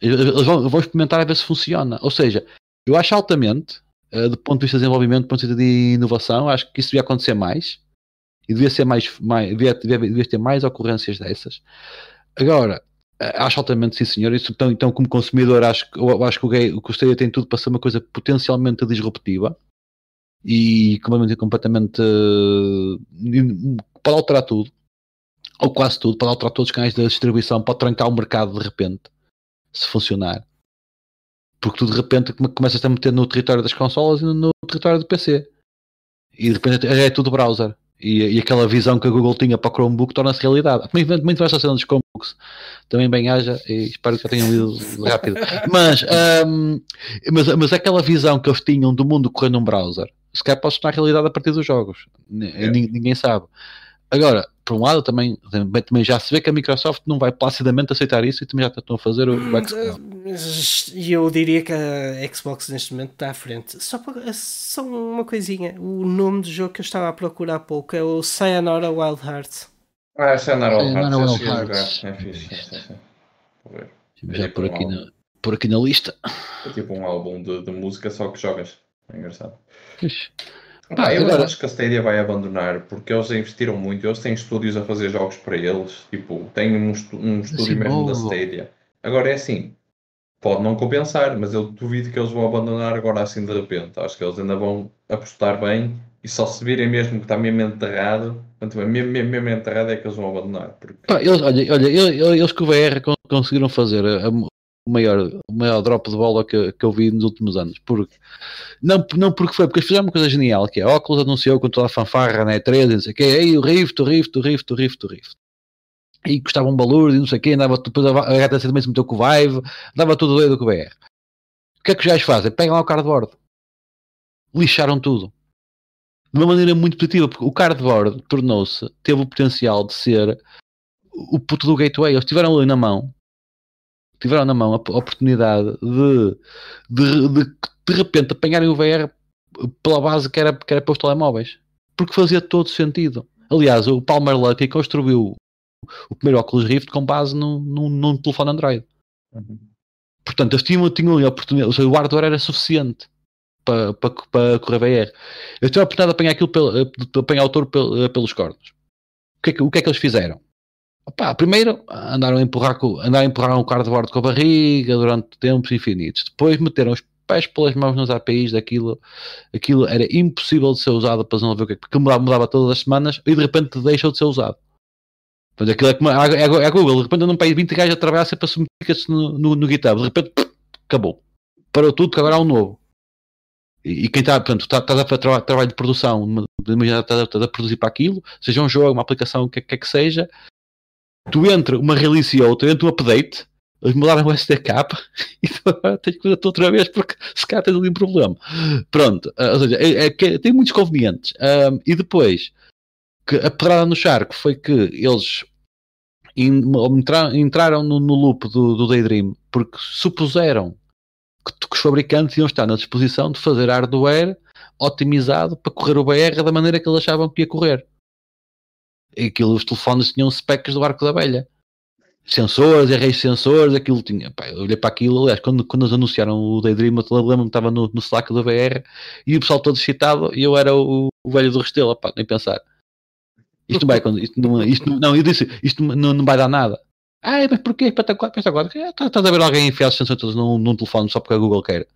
Eles vão, vão experimentar a ver se funciona. Ou seja, eu acho altamente, uh, do ponto de vista de desenvolvimento, do ponto de vista de inovação, acho que isso devia acontecer mais. E devia ser mais. mais devia, devia, devia ter mais ocorrências dessas. Agora, eh, acho altamente sim, senhor. Isso, então, então, como consumidor, acho, eu acho que o, gay, o Stadia tem tudo para ser uma coisa potencialmente disruptiva. e completamente, completamente pode alterar tudo, ou quase tudo, pode alterar todos os canais da distribuição, pode trancar o mercado de repente, se funcionar. Porque tu de repente começas a meter no território das consolas e no, no território do PC. E de repente é tudo browser. E, e, aquela visão que a Google tinha para o Chromebook torna-se realidade. Muito, muito esta cena dos Chromebooks. Também bem haja, e espero que já tenham lido rápido. Mas, um, mas, mas aquela visão que eles tinham do mundo correndo num browser, se calhar pode tornar realidade a partir dos jogos. É. Ninguém sabe. Agora, por um lado, também, também já se vê que a Microsoft não vai placidamente aceitar isso e também já estão a fazer o, o Xbox. E eu diria que a Xbox neste momento está à frente. Só, para, só uma coisinha: o nome do jogo que eu estava a procurar há pouco é o Sayonara Wild Hearts. Ah, Sayonara Wild Hearts. Wild Hearts. É fixe, é Já por aqui, na, por aqui na lista. É tipo um álbum de, de música só que jogas. É engraçado. Ixi. Ah, eu agora... acho que a Stadia vai abandonar porque eles investiram muito, eles têm estúdios a fazer jogos para eles, tipo, têm um, um estúdio mesmo da Stadia. Agora é assim, pode não compensar, mas eu duvido que eles vão abandonar agora assim de repente. Acho que eles ainda vão apostar bem e só se virem mesmo que está mesmo enterrado, mesmo, mesmo, mesmo enterrado é que eles vão abandonar. Porque... Pá, eles, olha, olha, eles que o VR conseguiram fazer a, o maior, o maior drop de bola que, que eu vi nos últimos anos. Porque, não, não porque foi, porque eles fizeram uma coisa genial, que é a Oculus anunciou com toda a fanfarra na E3 e não sei o quê, aí o Rift, o Rift, o Rift, o Rift, o Rift. E custava um balúrdio não sei o quê, andava, depois a HTC também se meteu com o Vive, andava tudo doido com o VR. O que é que os gajos fazem? Pegam lá o cardboard. Lixaram tudo. De uma maneira muito positiva, porque o cardboard tornou-se, teve o potencial de ser o puto do gateway. Eles tiveram ali na mão tiveram na mão a oportunidade de de, de, de repente apanharem o VR pela base que era, que era para os telemóveis. Porque fazia todo sentido. Aliás, o Palmer Luckey construiu o primeiro Oculus Rift com base num, num, num telefone Android. Uhum. Portanto, eles tinham, tinham a oportunidade, o hardware era suficiente para, para, para correr VR. Eu tive a oportunidade de apanhar, aquilo pelo, de apanhar o touro pelos cornos. O que, é que, o que é que eles fizeram? Opa, primeiro andaram a empurrar com, andaram a empurrar um cardboard com a barriga durante tempos infinitos. Depois meteram os pés pelas mãos nas APIs daquilo. Aquilo era impossível de ser usado para não ver o que é porque mudava, mudava todas as semanas e de repente deixou de ser usado. Portanto, aquilo é como a, é, é Google, de repente não país 20 gajos a trabalhar sempre a submeter no, no, no GitHub, de repente acabou. Parou tudo, que agora há um novo. E, e quem está, portanto, está, está a fazer tra trabalho de produção, imagina, está, está, a produzir para aquilo, seja um jogo, uma aplicação, o que quer que seja, tu entre uma release e outra, entre um update, eles mudaram o SDK e agora tens que fazer outra vez porque se calhar tens ali um problema. Pronto, uh, ou seja, é, é, tem muitos convenientes. Um, e depois, que a pedrada no charco foi que eles entraram no, no loop do, do, Daydream porque supuseram que, que, os fabricantes iam estar na disposição de fazer hardware otimizado para correr o BR da maneira que eles achavam que ia correr aquilo, os telefones tinham specs do arco da velha. Sensores, de sensores, aquilo tinha. Pá, eu olhei para aquilo, aliás, quando, quando eles anunciaram o Daydream, eu lembro-me estava no, no Slack do VR e o pessoal todo excitado e eu era o, o velho do Restelo, pá, nem pensar. Isto não vai, isto não, isto não, não, eu disse, isto não, não vai dar nada. Ah, mas porquê? Pensa agora, estás a ver alguém enfiar os sensores num, num telefone só porque a Google quer.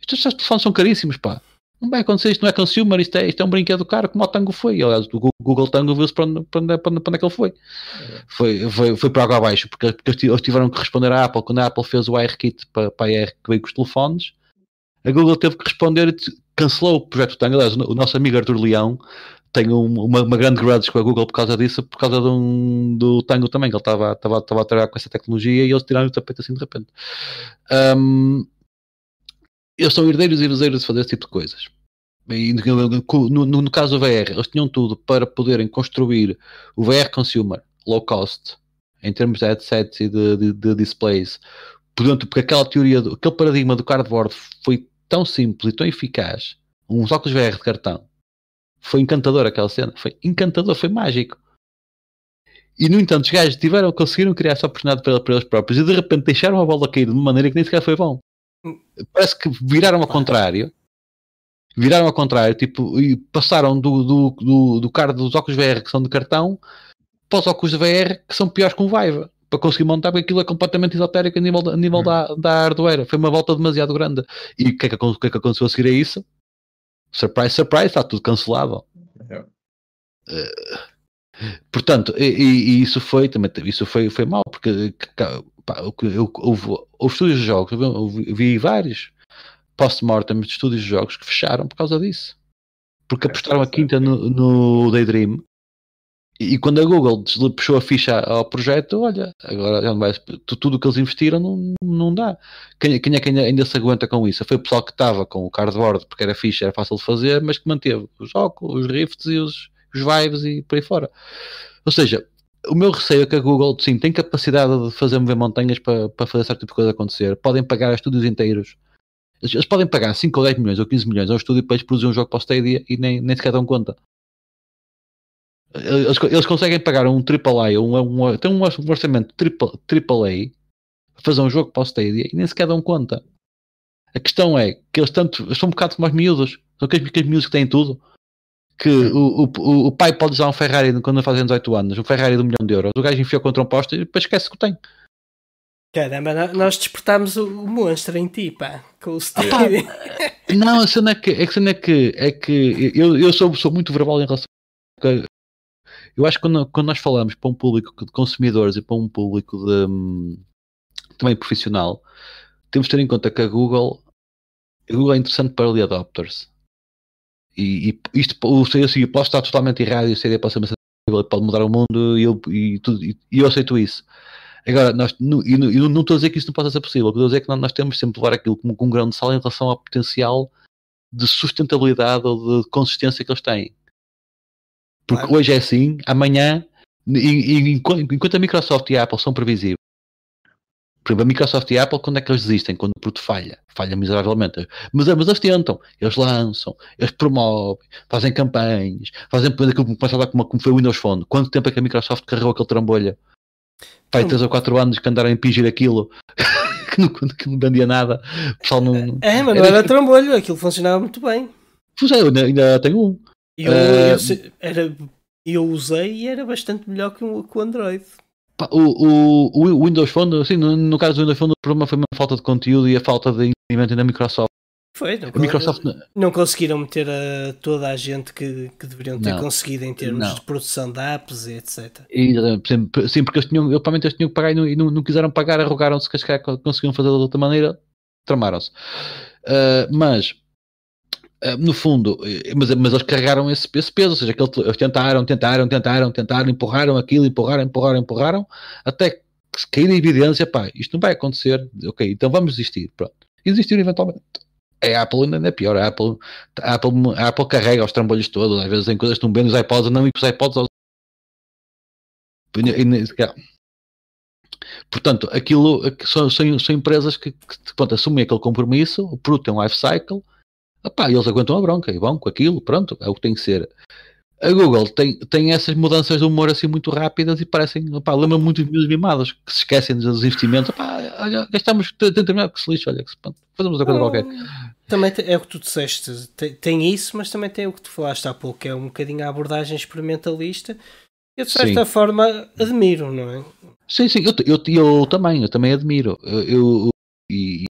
Estes, estes telefones são caríssimos, pá. Não vai acontecer, isto não é consumer, isto é, isto é um brinquedo caro como o Tango foi. Aliás, o Google Tango viu-se para onde, para, onde, para, onde, para onde é que ele foi. Foi, foi, foi para água abaixo, porque, porque eles tiveram que responder à Apple quando a Apple fez o AirKit para, para a AR que veio com os telefones. A Google teve que responder e cancelou o projeto Tango. Aliás, o nosso amigo Arthur Leão tem uma, uma grande grudge com a Google por causa disso, por causa um, do Tango também, que ele estava, estava, estava a trabalhar com essa tecnologia e eles tiraram o tapete assim de repente. Um, eles são herdeiros e herdeiros de fazer esse tipo de coisas. E no, no, no, caso do VR, eles tinham tudo para poderem construir o VR consumer low cost em termos de headsets e de, de, de displays. Portanto, porque aquela teoria, aquele paradigma do cardboard foi tão simples e tão eficaz, uns óculos VR de cartão, foi encantador aquela cena, foi encantador, foi mágico. E no entanto, os gajos tiveram, conseguiram criar essa oportunidade para, para eles próprios e de repente deixaram a bola cair de uma maneira que nem sequer foi bom parece que viraram ao contrário. Viraram ao contrário, tipo, e passaram do, do, do, do card dos óculos VR que são de cartão para os óculos de VR que são piores que um Vive para conseguir montar, porque aquilo é completamente esotérico a nível, a nível hum. da, da hardware. Foi uma volta demasiado grande. E o que, é que, o que é que aconteceu a seguir a isso? Surprise, surprise, está tudo cancelado. É. Uh, portanto, e, e, isso foi também isso foi, foi mal, porque pá, eu, houve, houve estúdios de jogos, eu vi vários post-mortem de estúdios de jogos que fecharam por causa disso. Porque é, apostaram a quinta no, no Daydream e quando a Google puxou a ficha ao projeto, olha, agora já não vai, tudo o que eles investiram não, não dá. Quem, quem é que ainda, ainda, se aguenta com isso? Foi o pessoal que estava com o cardboard, porque era ficha, era fácil de fazer, mas que manteve os óculos, os rifts e os, os vibes e por aí fora. Ou seja, o meu receio é que a Google, sim, tem capacidade de fazer mover montanhas para, para fazer certo tipo de coisa acontecer. Podem pagar estúdios inteiros. Eles, eles, podem pagar 5 ou 10 milhões ou 15 milhões ao estúdio para produzir um jogo para o Stadia e nem, nem sequer dão conta. Eles, eles conseguem pagar um AAA, um, um, tem um orçamento AAA para fazer um jogo para o Stadia e nem sequer dão conta. A questão é que eles, tanto, eles são um bocado como os miúdos, são aqueles, aqueles miúdos que têm tudo. Que o, o, o, pai pode usar um Ferrari quando fazem 18 anos, um Ferrari de um milhão de euros. O gajo enfiou contra um poste e depois esquece que tem. Caramba, nós despertámos o, monstro em ti, pá, com o Stadia. Não, a cena é que, a cena é que, é que eu, eu sou, sou muito verbal em relação eu acho que quando, quando nós falamos para um público de consumidores e para um público de, também profissional, temos de ter em conta que a Google, a Google é interessante para early adopters. E, e isto, o CDC pode estar totalmente errado e o CD pode ser pode mudar o mundo e eu, e, tudo, e, e eu aceito isso. Agora, nós, no, e, no, não estou a dizer que isso não possa ser possível, o que estou a dizer é que nós, nós temos sempre de levar aquilo como com um grão de sal em relação ao potencial de sustentabilidade ou de consistência que eles têm. Porque claro. hoje é assim, amanhã, enquanto a Microsoft e a Apple são previsíveis, por exemplo, a Microsoft e a Apple, quando é que eles desistem? Quando o produto falha. Falha miseravelmente. Mas, mas eles tentam. Eles lançam, eles promovem, fazem campanhas, fazem aquilo começa a dar como, como foi o Windows Phone. Quanto tempo é que a Microsoft carregou aquele trambolha? Pai, 3 ou 4 anos que andaram a impingir aquilo. que, não, que não vendia nada. O pessoal não. É, mas não era, era trambolho, aquilo funcionava muito bem. Pois é, eu ainda, ainda tenho um. Eu, uh, eu, era, eu usei e era bastante melhor que o, que o Android. O, o, o Windows Phone, assim, no, no, caso do Windows Phone, o problema foi a falta de conteúdo e a falta de investimento na Microsoft. Foi, não, Microsoft... não conseguiram meter a toda a gente que, que deveriam ter não, conseguido em termos não. de produção de apps e etc. E, sim, porque eles tinham, eles tinham que pagar e não, e não, não quiseram pagar, arrogaram-se que conseguiam fazer de outra maneira, tramaram-se. Uh, mas no fundo, eh, mas, mas eles carregaram esse, esse peso, ou seja, que eles tentaram, tentaram, tentaram, tentaram, empurraram aquilo, empurraram, empurraram, empurraram, até que cair a evidência, pá, isto não vai acontecer, ok, então vamos desistir, pronto. E desistiram eventualmente. A Apple ainda é pior, a Apple, a Apple, a Apple carrega os trambolhos todos, às vezes em coisas estão bem nos iPods, não e os iPods aos... Portanto, aquilo são, são, são empresas que, que pronto, assumem aquele compromisso, o produto tem um life cycle, Epá, eles aguentam a bronca e vão com aquilo, pronto, é o que tem que ser. A Google tem, tem essas mudanças de humor assim muito rápidas e parecem, lembra muito de meus mimados que se esquecem dos investimentos. Opá, olha, gastamos 30 mil que se lixa, olha, que pronto, fazemos outra coisa qualquer. Também é o que tu disseste, tem, tem, isso, mas também tem o que tu falaste há pouco, que é um bocadinho a abordagem experimentalista. Eu de certa sim. forma admiro, não é? Sim, sim, eu, eu, eu também, eu também admiro. Eu, eu e,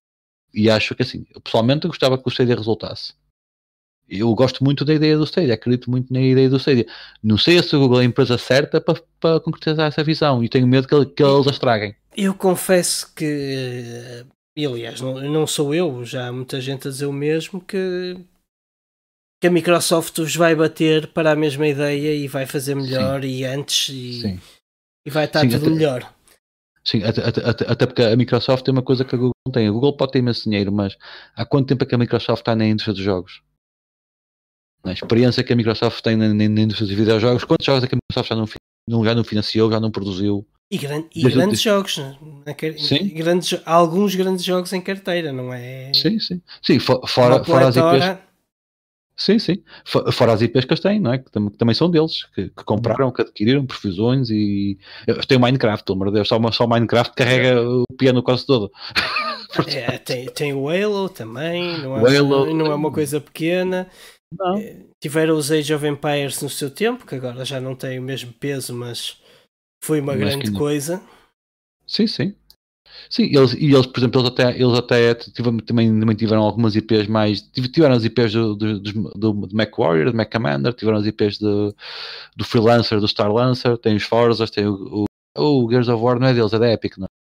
e acho que assim, eu pessoalmente gostava que o Stadia resultasse. Eu gosto muito da ideia do Stadia, acredito muito na ideia do Stadia. Não sei se a Google é a empresa certa para, para concretizar essa visão e tenho medo que, que eles a estraguem. Eu confesso que, e aliás, não, não sou eu, já há muita gente a dizer o mesmo, que, que a Microsoft os vai bater para a mesma ideia e vai fazer melhor Sim. e antes e, e vai estar Sim, tudo até, melhor. Sim, até, até, até, porque a Microsoft tem uma coisa que a Google não tem. A Google pode ter imenso dinheiro, mas há quanto tempo é que a Microsoft está na indústria dos jogos? Na experiência que a Microsoft tem na, na, indústria dos videojogos, quantos jogos é que a Microsoft já não, já não financiou, já não produziu? E, e grandes jogos, né? sim. Grandes, alguns grandes jogos em carteira, não é? Sim, sim. Sim, fora, fora as IPs. Sim, sim. Fora as IPs que eles têm, não é? Que, também são deles, que, que compraram, que adquiriram profissões e. Tem o Minecraft, pelo amor de Deus, só, só o Minecraft carrega o piano quase todo. É, tem, tem o Halo também, não é, Halo, não é uma coisa pequena. Não. É, tiveram os Age of Empires no seu tempo, que agora já não tem o mesmo peso, mas foi uma mas grande coisa. Sim, sim. Sim, eles, e eles, por exemplo, eles até, eles até tiveram, também, também tiveram algumas IPs mais. Tiveram as IPs do, do, do, do Mac Warrior, do Mac Commander, tiveram as IPs do, do Freelancer, do Star Lancer, tem os Forzas, tem o, o, o Gears of War, não é deles, é da Epic, não é?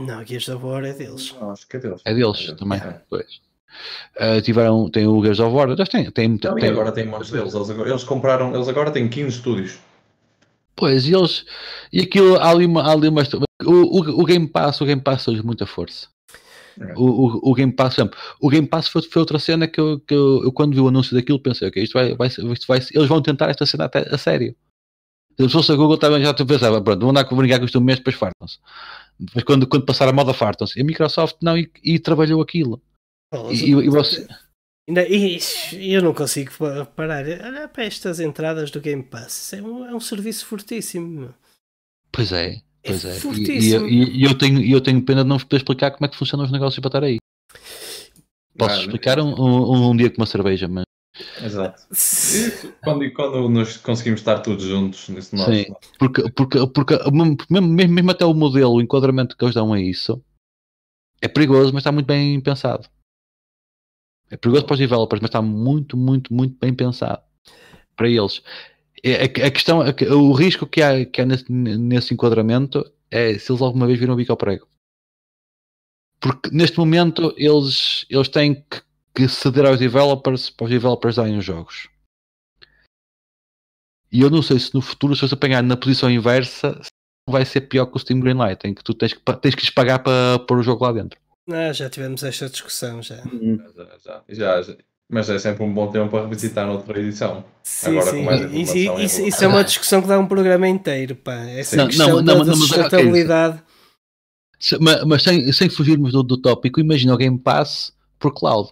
Não, Gears of War é deles. Não, acho que é deles. É deles, é também. É. Pois. Uh, tiveram, tem o Gears of War, eles têm, têm, não, tem, agora tem muitos deles. Eles, eles compraram, eles agora têm 15 estúdios. Pois, e eles. E aquilo, há ali uma. Há ali uma o, o, o Game Pass, o Game Pass hoje muita força. É. O, o, o, Game Pass, o Game Pass foi, foi outra cena que, eu, que eu, eu, quando vi o anúncio daquilo pensei, ok, isto vai, vai, isto vai, eles vão tentar esta cena até, a sério. Se fosse a Google também já pensava, pronto, vão andar a brincar com isto um mês, depois fartam-se. Depois quando, quando passar a moda fartam-se. E a Microsoft não, e, e trabalhou aquilo. Oh, e, e, você... Ainda, eu não consigo parar. Olha para estas entradas do Game Pass. É um, é um serviço fortíssimo. Pois é. Pois é. E, e, e, eu, tenho, eu tenho pena de não poder explicar como é que funcionam os negócios para estar aí. Posso explicar um, um, um, dia com uma cerveja, mas. Exato. quando, quando nós conseguimos estar todos juntos nesse nosso. Sim, porque, porque, porque mesmo, mesmo até o modelo, o enquadramento que eles dão a isso é perigoso, mas está muito bem pensado. É perigoso para os developers, mas está muito, muito, muito bem pensado para eles. É, a, questão, o risco que há, que há nesse, nesse, enquadramento é se eles alguma vez viram o bico ao prego. Porque neste momento eles, eles têm que, que ceder aos developers para os developers darem os jogos. E eu não sei se no futuro, se você apanhar na posição inversa, vai ser pior que o Steam Greenlight, em que tu tens que, tens que lhes pagar para pôr o jogo lá dentro. Ah, já tivemos esta discussão já. Uhum. Já, já, já, Mas é sempre um bom tempo para revisitar outra edição. Sim, Agora, sim. Com mais isso, isso, isso, é uma discussão que dá um programa inteiro, pá. Essa não, questão não, não, da, não, sustentabilidade. mas, mas sem, sem fugirmos do, do tópico, imagina o Game Pass por cloud.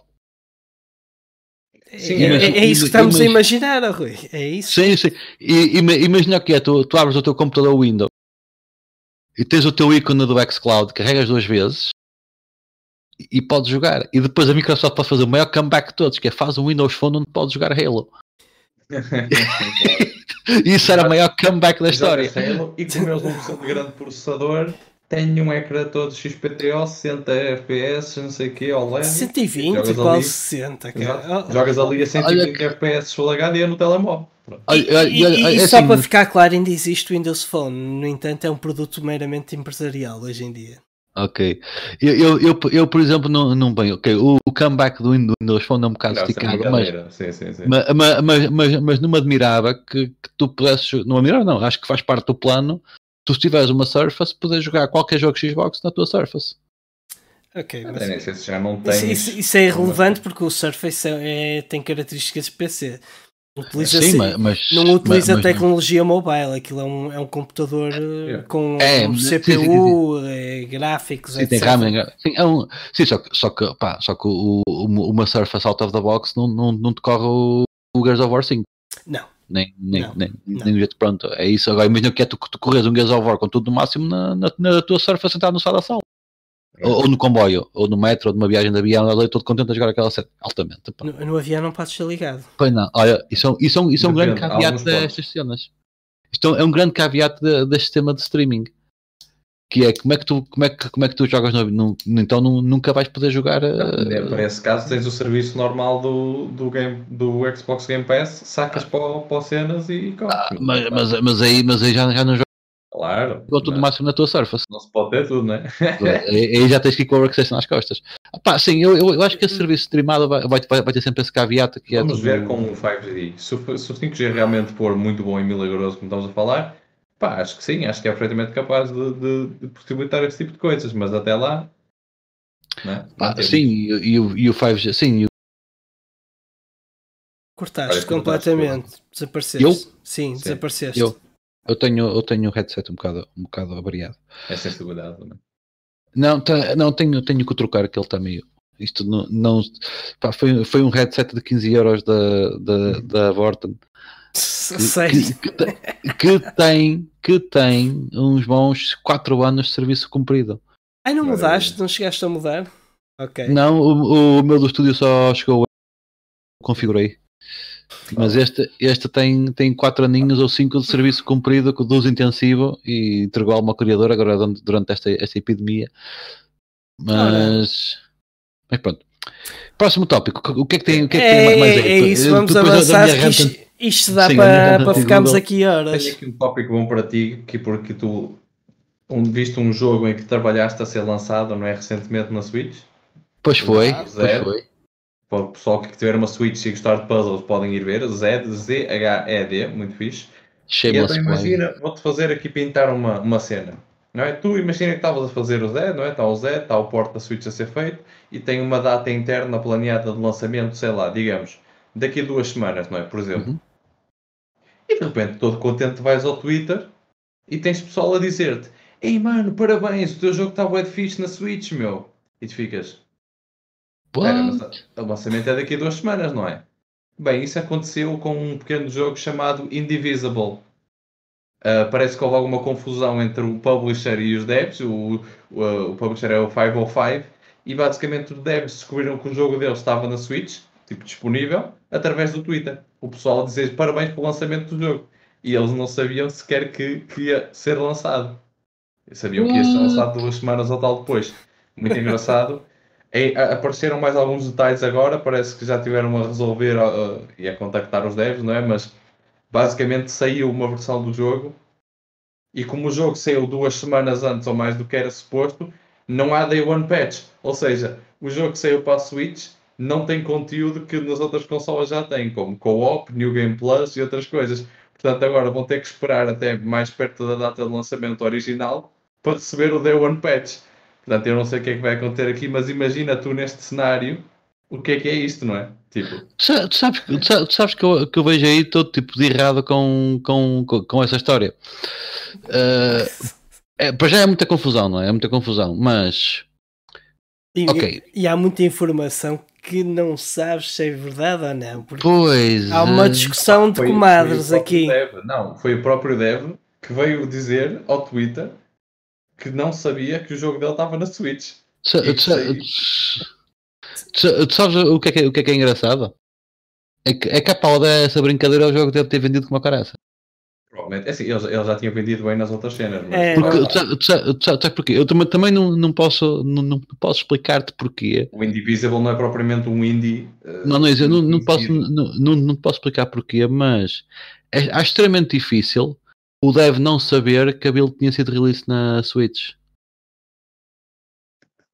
Sim, é, é, é, isso que estamos imagina, a imaginar, Rui. É isso. Sim, sim. E, imagina que é, tu, tu abres o teu computador Windows e tens o teu ícone do xCloud, carregas duas vezes e podes jogar. E depois a Microsoft pode fazer o maior comeback de todos, que é faz um Windows Phone onde podes jogar Halo. Isso era o maior comeback da história. Halo, e com o meu de grande processador, tenho um ecrã todo XPTO, 60 FPS, não sei o que, OLED. 120, quase 60, cara. Oh, Jogas ali a 120 Olha, FPS Full HD no telemóvel. E, e, e, e só assim, para ficar claro, ainda existe o Windows Phone, no entanto, é um produto meramente empresarial hoje em dia. Ok. Eu, eu, eu, eu, por exemplo, não, não bem, ok. O, o comeback do Windows Phone é um bocado não, esticado, mas, sim, sim, sim. Mas, mas, mas, mas, não me admirava que, que tu pudesses. Não me admirava, não. Acho que faz parte do plano. Tu, se tiveres uma Surface, podes jogar qualquer jogo Xbox na tua Surface. Ok, mas isso, já não tens... isso, isso, isso é irrelevante porque o Surface é, tem características de PC. Utiliza Sim, mas, não utiliza mas, tecnologia mas, mobile, aquilo é um, é um computador é. com é, um CPU, sim, sim. É, gráficos, sim, etc. Tem sim, é um, sim, só que, só que, pá, só que o, o, uma Surface out of the box não, não, não te corre o, o Gears of War 5. Não. Nem, nem, não, nem, não. nem jeito, pronto, é isso. Agora imagina que é tu, tu corres um Gears of War com tudo no máximo na, na, na tua Surface sentado no sala da sala. Ou, ou, no comboio, ou no metro, ou numa viagem de avião, eu estou contente a jogar aquela série. Altamente. No, no, avião não podes ser ligado. Pois não, olha, isso, é isso, é isso é um grande caveat destas cenas. Isto é um grande caveat de, deste sistema de streaming. Que é como é que tu, como é que, como é que tu jogas no, no então nunca vais poder jogar. Uh... Para esse caso tens o serviço normal do, do, game, do Xbox Game Pass, sacas ah. para, para cenas e ah, mas, mas, mas, aí, mas aí já, já não Claro. Igual tudo máximo na tua Surface. Não se pode ter tudo, né? Aí já tens que ir com o workstation nas costas. Pá, sim, eu, eu, eu, acho que esse serviço streamado vai, vai, vai ter sempre esse caveat que é Vamos ver com o 5G. Se, se o 5G realmente for muito bom e milagroso, como estamos a falar, pá, acho que sim, acho que é perfeitamente capaz de, de, de possibilitar esse tipo de coisas, mas até lá. Né? Pá, sim, e, e, o, e o 5G, sim. O... Cortaste completamente, desapareceste. Eu? Sim, sim, desapareceste. Eu. Eu tenho, eu tenho o headset um bocado, um bocado avariado. É sensibilidade, não é? Não, tá, não tenho, tenho que trocar, que ele está meio. Isto não. não pá, foi, foi um headset de 15 euros da, da, da Vorten. Que, que, que, tem, que tem uns bons 4 anos de serviço cumprido. Ai, não mudaste? Não chegaste a mudar? Ok. Não, o, o meu do estúdio só chegou. Configurei. Mas este, este tem, tem quatro aninhos ou cinco de serviço cumprido com uso intensivo e entregou algo ao criador agora durante esta, esta epidemia. Mas, mas pronto. Próximo tópico. O que é que tem, o que é que tem mais aí? É isso, vamos avançar. Isto, isto dá Sim, para, para ficarmos aqui horas. Tenho aqui um tópico bom para ti, que porque tu um, viste um jogo em que trabalhaste a ser lançado, não é? Recentemente na Switch. Pois foi, pois foi. Para o pessoal que tiver uma Switch e gostar de puzzles podem ir ver. Z, Z-H-E-D, muito fixe. Shameless e então imagina, vou-te fazer aqui pintar uma, uma cena. Não é? Tu imagina que estavas a fazer o Z, não é? Está o Z, está o porto da Switch a ser feito e tem uma data interna planeada de lançamento, sei lá, digamos, daqui a duas semanas, não é? Por exemplo. Uhum. E de repente, todo contente, vais ao Twitter e tens pessoal a dizer-te: Ei mano, parabéns, o teu jogo está bem fixe na Switch, meu. E tu ficas: O lançamento é daqui a duas semanas, não é? Bem, isso aconteceu com um pequeno jogo chamado Indivisible. Uh, parece que houve alguma confusão entre o publisher e os devs. O, o, o publisher é o 505 e basicamente os devs descobriram que o jogo deles estava na Switch, tipo disponível, através do Twitter. O pessoal a dizer parabéns pelo lançamento do jogo. E eles não sabiam sequer que, que ia ser lançado. Sabiam que ia ser lançado duas semanas ou tal depois. Muito engraçado. E, apareceram mais alguns detalhes agora, parece que já tiveram a resolver uh, e a contactar os devs, não é? Mas basicamente saiu uma versão do jogo e como o jogo saiu duas semanas antes ou mais do que era suposto, não há day one patch. Ou seja, o jogo que saiu para a Switch não tem conteúdo que nas outras consolas já tem, como Co-op, New Game Plus e outras coisas. Portanto, agora vão ter que esperar até mais perto da data de lançamento original para receber o Day One Patch. Portanto, eu não sei o que é que vai acontecer aqui, mas imagina tu neste cenário o que é que é isto, não é? Tipo... Tu, sabes, tu sabes que, eu, que eu vejo aí todo tipo de errado com, com, com essa história. Uh, é, para já é muita confusão, não é? É muita confusão, mas. E, okay. e há muita informação que não sabes se é verdade ou não. Pois. Há uma discussão de foi, comadres foi aqui. Dev, não, foi o próprio Dev que veio dizer ao Twitter que não sabia que o jogo dele estava na Switch. Tu sabes o que, é que, é, o que é que é engraçado? É que, é que a pau dessa brincadeira o jogo deve ter vendido com uma caraça. Provavelmente. É assim, ele, ele já tinha vendido bem nas outras cenas. Mas... É, porque, tu, tu, tu, sabes porquê? Eu também, também não, não posso, não, não posso explicar-te porquê. O Indivisible não é propriamente um indie. Uh, não, não, eu não, não, posso, não, não, não posso explicar porquê, mas é, é extremamente difícil o dev não saber que a build tinha sido release na Switch.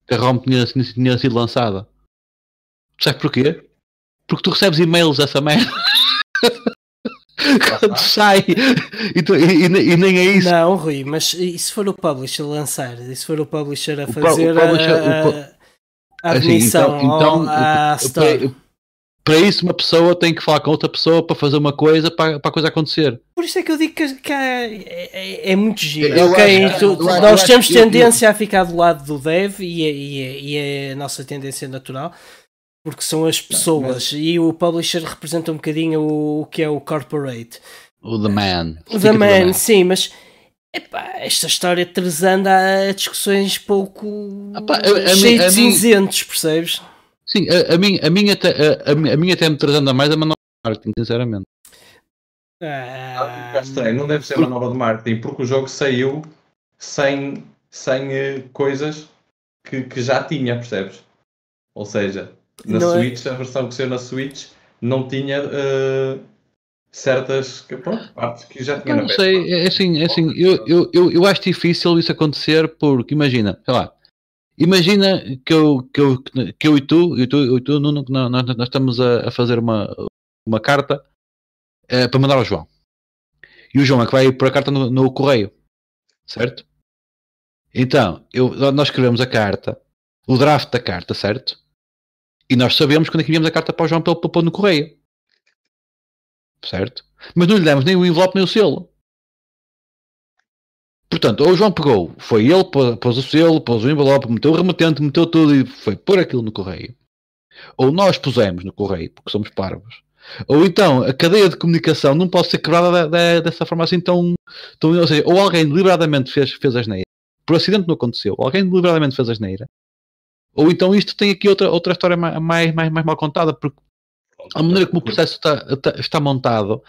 Que a ROM tinha, tinha sido lançada. Sabes porquê? Porque tu recebes e-mails dessa merda. Quando sai e, tu, e, e, nem é isso. Não, Rui, mas e se for o publisher lançar? E se for o publisher a fazer o, publisher, a, a, a assim, então, então, à store? Para isso uma pessoa tem que falar com outra pessoa para fazer uma coisa para, para a coisa acontecer. Por isso é que eu digo que, que é, é, é, muito giro. Eu okay, acho, tu, eu, nós eu temos tendência eu, a ficar do lado do dev e é, e, é, e é a nossa tendência natural. Porque são as pessoas mas... e o publisher representa um bocadinho o, o que é o corporate. O The Man. O The man, the man, sim, mas epá, esta história trazendo a discussões pouco Epá, cheias de cinzentos, percebes? Sim, a, a, minha, a, minha até, a, a minha até me trazendo a mais a manobra de marketing, sinceramente. Ah, estranho, não deve ser uma nova de marketing, porque o jogo saiu sem, sem uh, coisas que, que já tinha, percebes? Ou seja, na não é? Switch, é... a versão que saiu na Switch não tinha uh, certas pronto, partes que já tinha não na sei, é assim, é assim eu, eu, eu, eu acho difícil isso acontecer porque imagina, sei lá, Imagina que eu, que eu, que eu e tu, tu, eu e tu Nuno, nós, nós estamos a, a, fazer uma, uma carta uh, para mandar ao João. E o João é que vai pôr a carta no, no correio. Certo? Então, eu, nós escrevemos a carta, o draft da carta, certo? E nós sabemos quando é que enviamos a carta para o João para ele pôr no correio. Certo? Mas não lhe demos nem o envelope nem o selo. Portanto, ou o João pegou, foi ele, pôs o selo, pôs o envelope, meteu o remetente, meteu tudo e foi pôr aquilo no correio. Ou nós pusemos no correio, porque somos parvos. Ou então, a cadeia de comunicação não pode ser quebrada de, de, dessa forma assim tão, tão... Ou seja, ou alguém deliberadamente fez, fez a asneira. Por acidente não aconteceu. Alguém deliberadamente fez a asneira. Ou então isto tem aqui outra, outra história mais, mais, mais mal contada, porque a maneira como o processo está, está, está montado,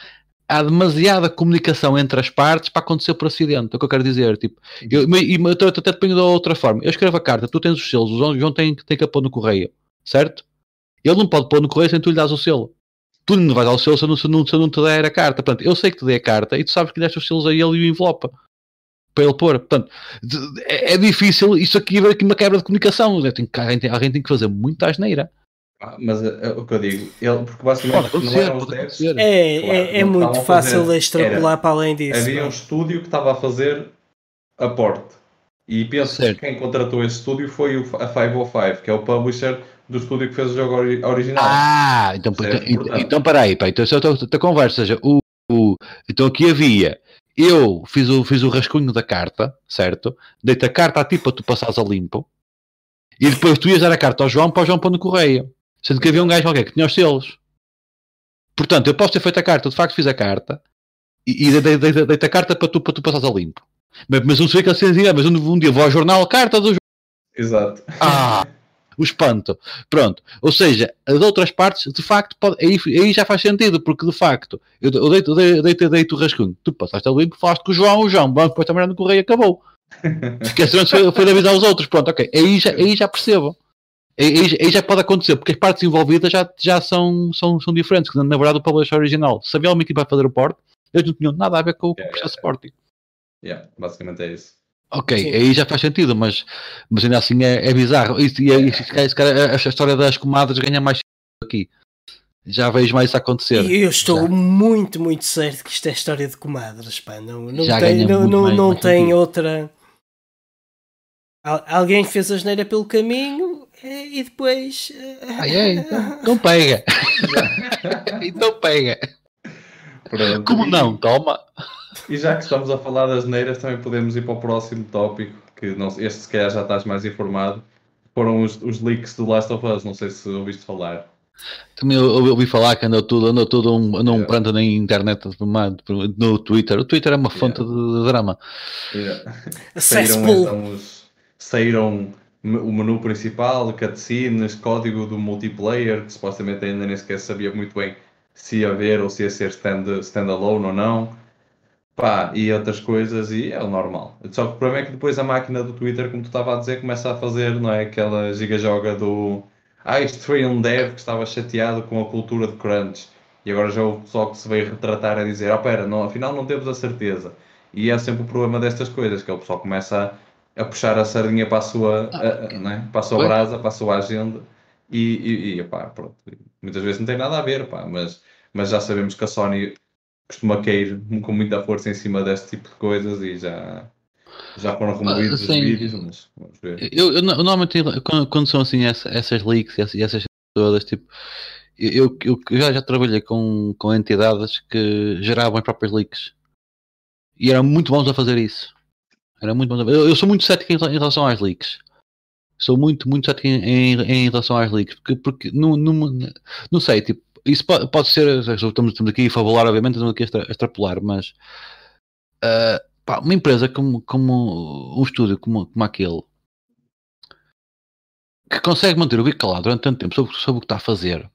há demasiada comunicação entre as partes para acontecer por acidente. É o que eu quero dizer. Tipo, eu, e eu até te ponho de outra forma. Eu escrevo a carta, tu tens os selos, o João tem, tem que pôr no correio, certo? Ele não pode pôr no correio sem tu lhe das o selo. Tu não vais dar o selo se eu não, se não, se eu não te der a carta. Portanto, eu sei que te dei a carta e tu sabes que lhe deste os selos a ele e o envelope para ele pôr. Portanto, é, é difícil. Isso aqui aqui uma quebra de comunicação. Tem, alguém, tem, alguém tem que fazer muita asneira. Ah, mas é, o que eu digo, ele, porque basicamente pode não eram os devs, é, claro, é, é muito fácil de extrapolar era, para além disso. Havia não? um estúdio que estava a fazer a porte e penso certo. que quem contratou esse estúdio foi o, a 505, que é o publisher do estúdio que fez o jogo original. Ah, então, certo? então, então peraí, pá, então se eu estou a conversa, seja, o, o, então aqui havia eu fiz o, fiz o rascunho da carta, certo? Dei-te a carta a ti para tu passares a limpo. E depois tu ias dar a carta ao João para o João pôr no correio. Sendo que havia um gajo qualquer que tinha os selos. Portanto, eu posso ter feito a carta, de facto fiz a carta. E, e a carta para tu, para tu passares a limpo. Mas, mas não sei que assim mas um, um dia vou ao jornal, carta do João. Exato. Ah! o espanto. Pronto. Ou seja, as outras partes, de facto, pode, aí, aí já faz sentido, porque de facto, eu, eu deito, deito, deito, deito o rascunho. Tu passaste ali, falaste com o João, o João, vamos depois também no correio acabou. Esqueceu foi, foi avisar os outros. Pronto, ok. Aí já, aí já percebo. Aí, aí, já pode acontecer, porque as partes envolvidas já, já são, são, são diferentes. Que, na verdade, o publisher original sabia uma equipa a fazer o port, eles não tinham nada a ver com o yeah, processo yeah, de porting. Yeah, basicamente é isso. Ok, Sim. aí já faz sentido, mas, mas ainda assim é, é bizarro. E, e, e se calhar, esta história das comadres ganha mais aqui. Já vejo mais isso acontecer. E eu estou já. muito, muito certo que isto é história de comadres, pá. Não, não já tem, não, não, mais, não tem outra. Alguém fez a geneira pelo caminho e depois. Eh, Ai, é, então, então pega. então pega. Pronto. Como não? Toma. E já que estamos a falar das neiras, também podemos ir para o próximo tópico, que não, este se calhar já estás mais informado. Foram os, os leaks do Last of Us, não sei se ouviste falar. Também eu, ouvi falar que andou tudo, andou tudo um, andou um pranto na internet, no Twitter. O Twitter é uma fonte yeah. de, drama. Yeah. saíram, então, os, saíram o menu principal, cutscenes, código do multiplayer, que supostamente ainda nem sequer sabia muito bem se ia haver ou se ia ser stand, standalone ou não. Pá, e outras coisas, e é o normal. Só que o problema é que depois a máquina do Twitter, como tu estava a dizer, começa a fazer, não é? Aquela giga-joga do. Ah, isto foi um dev que estava chateado com a cultura de crunch. E agora já o pessoal que se veio retratar a dizer: oh, pera, não, afinal não temos a certeza. E é sempre o problema destas coisas, que é o pessoal começa a, a puxar a sardinha para a sua, a, a, né? para a sua brasa, para a sua agenda. E, e, e pronto. Muitas vezes não tem nada a ver, pá, mas, mas já sabemos que a Sony costuma cair com muita força em cima deste tipo de coisas e já, já foram removidos os vídeos, mas vamos ver. Eu, eu, normalmente, quando, quando são assim essas, essas leaks e essas, essas todas, tipo, eu, eu, eu já, já trabalhei com, com entidades que geravam as próprias leaks e eram muito bons a fazer isso. Era muito bons eu, eu sou muito cético em, em relação às leaks. Sou muito, muito cético em, em, em relação às leaks, porque, porque não, não, não sei, tipo, isso pode, pode ser, estamos, estamos aqui a fabular, obviamente, estamos aqui a extrapolar, mas uh, pá, uma empresa como, como um estúdio como, como aquele que consegue manter o bico calado durante tanto tempo sobre, sobre o que está a fazer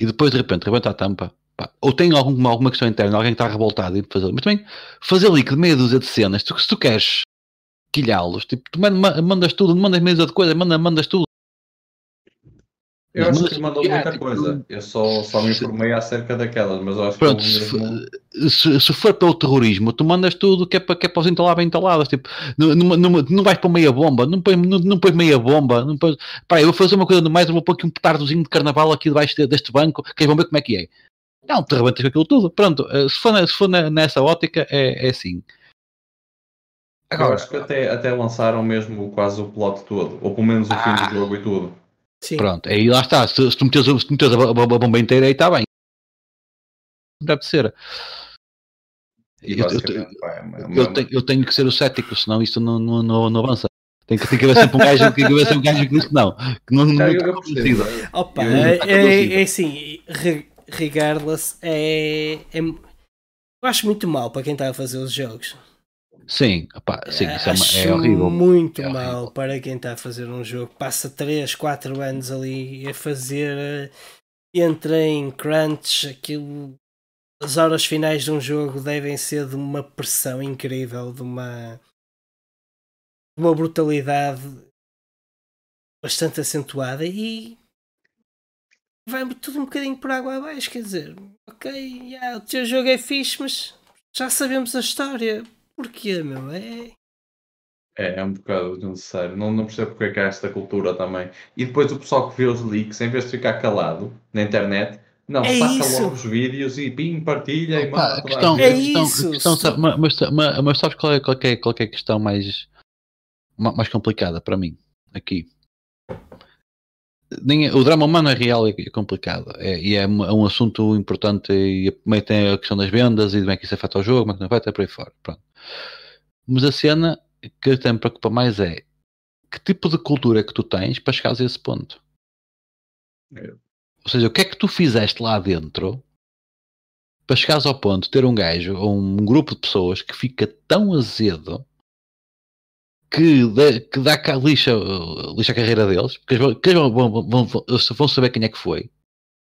e depois de repente rebenta a tampa pá, ou tem alguma, alguma questão interna, alguém está revoltado e fazer, mas também fazer de meia dúzia de cenas, tu, se tu queres quilhá-los, tipo, tu mandas tudo, mandas meia dúzia de coisa, mandas, mandas tudo eu acho que mandou muita tipo, coisa. Eu só, só me informei acerca daquelas, mas eu acho pronto, que mesmo... se, se, for pelo terrorismo, tu mandas tudo que é para, que é para os entalar bem entaladas. Tipo, não, não, não, não vais para meia bomba, não pões, não, não pões meia bomba. Não pões... Pá, eu vou fazer uma coisa no mais, eu vou pôr aqui um petardozinho de carnaval aqui debaixo deste banco, que vão ver como é que é. Não, te arrebentas com aquilo tudo. Pronto, eh, se for, se for nessa ótica, é, é assim. Agora, eu acho que até, até lançaram mesmo quase o plot todo, ou pelo menos o fim do ah. jogo e tudo. Sim. Pronto, aí lá está. Se, se tu metes, se tu metes a, a, a, bomba inteira, aí está bem. Deve ser. Eu, eu, eu, eu, tenho, eu, tenho, que ser o cético, senão isto não, não, não, não avança. Tem que, tem que haver sempre um gajo, tem que haver sempre um gajo que diz que não. Que não, não, eu, Opa, é, é, é assim, regardless, é, é, eu acho muito mal para quem está a fazer os jogos. Sim, opa, sim isso é, Acho é horrível. muito é mal horrível. para quem está a fazer um jogo. Passa 3, 4 anos ali a fazer entra em crunch, aquilo, as horas finais de um jogo devem ser de uma pressão incrível, de uma, de uma brutalidade bastante acentuada e vai tudo um bocadinho por água abaixo. Quer dizer, ok, yeah, o teu jogo é fixe, mas já sabemos a história. Porquê, meu? É. É, é um bocado desnecessário. Não, não percebo porque é que há esta cultura também. E depois o pessoal que vê os leaks, em vez de ficar calado na internet, não, É saca isso. logo os vídeos e pim, partilha e Pá, manda a questão, a É a questão- isso, questão sabe- mas, mas, mas- sabes qual é, qual, é, qual é a questão mais, ma- mais complicada para mim aqui? Nem, é- o drama humano é real e é complicado. É, e é, um- é um assunto importante e também tem a questão das vendas e de como é que isso afeta o jogo, como é que não afeta, por aí fora. Pronto. Mas a cena que até me preocupa mais é que tipo de cultura é que tu tens para chegares a esse ponto? É. Ou seja, o que é que tu fizeste lá dentro para chegares ao ponto de ter um gajo ou um grupo de pessoas que fica tão azedo que, dá- que dá cá lixa, lixa a carreira deles, porque eles vão, vão, vão, vão, saber quem é que foi.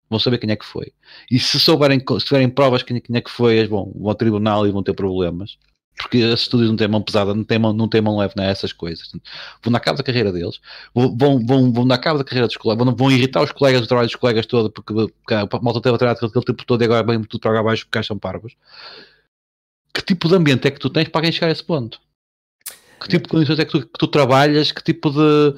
Vão saber quem é que foi. E se souberem, se tiverem provas quem, quem é que foi, eles vão, vão ao tribunal e vão ter problemas. Porque esses estúdios não têm mão pesada, não têm mão, não têm mão leve nessas coisas. Vão dar cabo da carreira deles, vão, vão, vão, dar cabo da carreira dos colegas, vão, vão irritar os colegas, o trabalho dos colegas todo, porque, porque a malta teve a trabalhar aquele tempo todo e agora vem tudo para abaixo porque acham parvos. Que tipo de ambiente é que tu tens para alguém chegar a esse ponto? Que tipo de condições é que tu, que tu trabalhas? Que tipo de,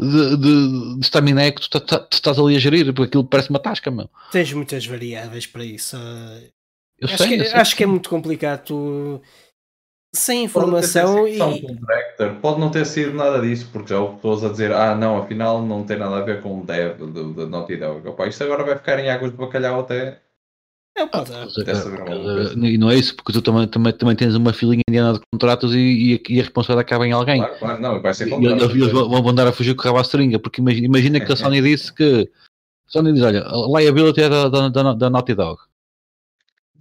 de, de, de estamina é que tu, tá- tá- tu estás ali a gerir? Porque aquilo parece uma tasca, meu. Tens muitas variáveis para isso. eh, Eu acho, sei, que, eu sei. acho que é muito complicado. Tu, sem Pode informação só um e. contractor, pode não ter sido nada disso, porque já houve pessoas a dizer, ah não, afinal não tem nada a ver com o dev do- da Naughty Dog. Opa, isto agora vai ficar em águas de bacalhau até. É, saber alguma coisa. E não é isso, porque tu também, também, também tens uma filinha indiana de contratos e, e, e a responsabilidade acaba em alguém. Claro, claro, não, vai ser E contrato. eles, eles vão vão andar a fugir com o rabo à seringa, porque imagina, imagina que a Sony disse que. A Sony diz: olha, a liability é da, da, da, da Naughty Dog.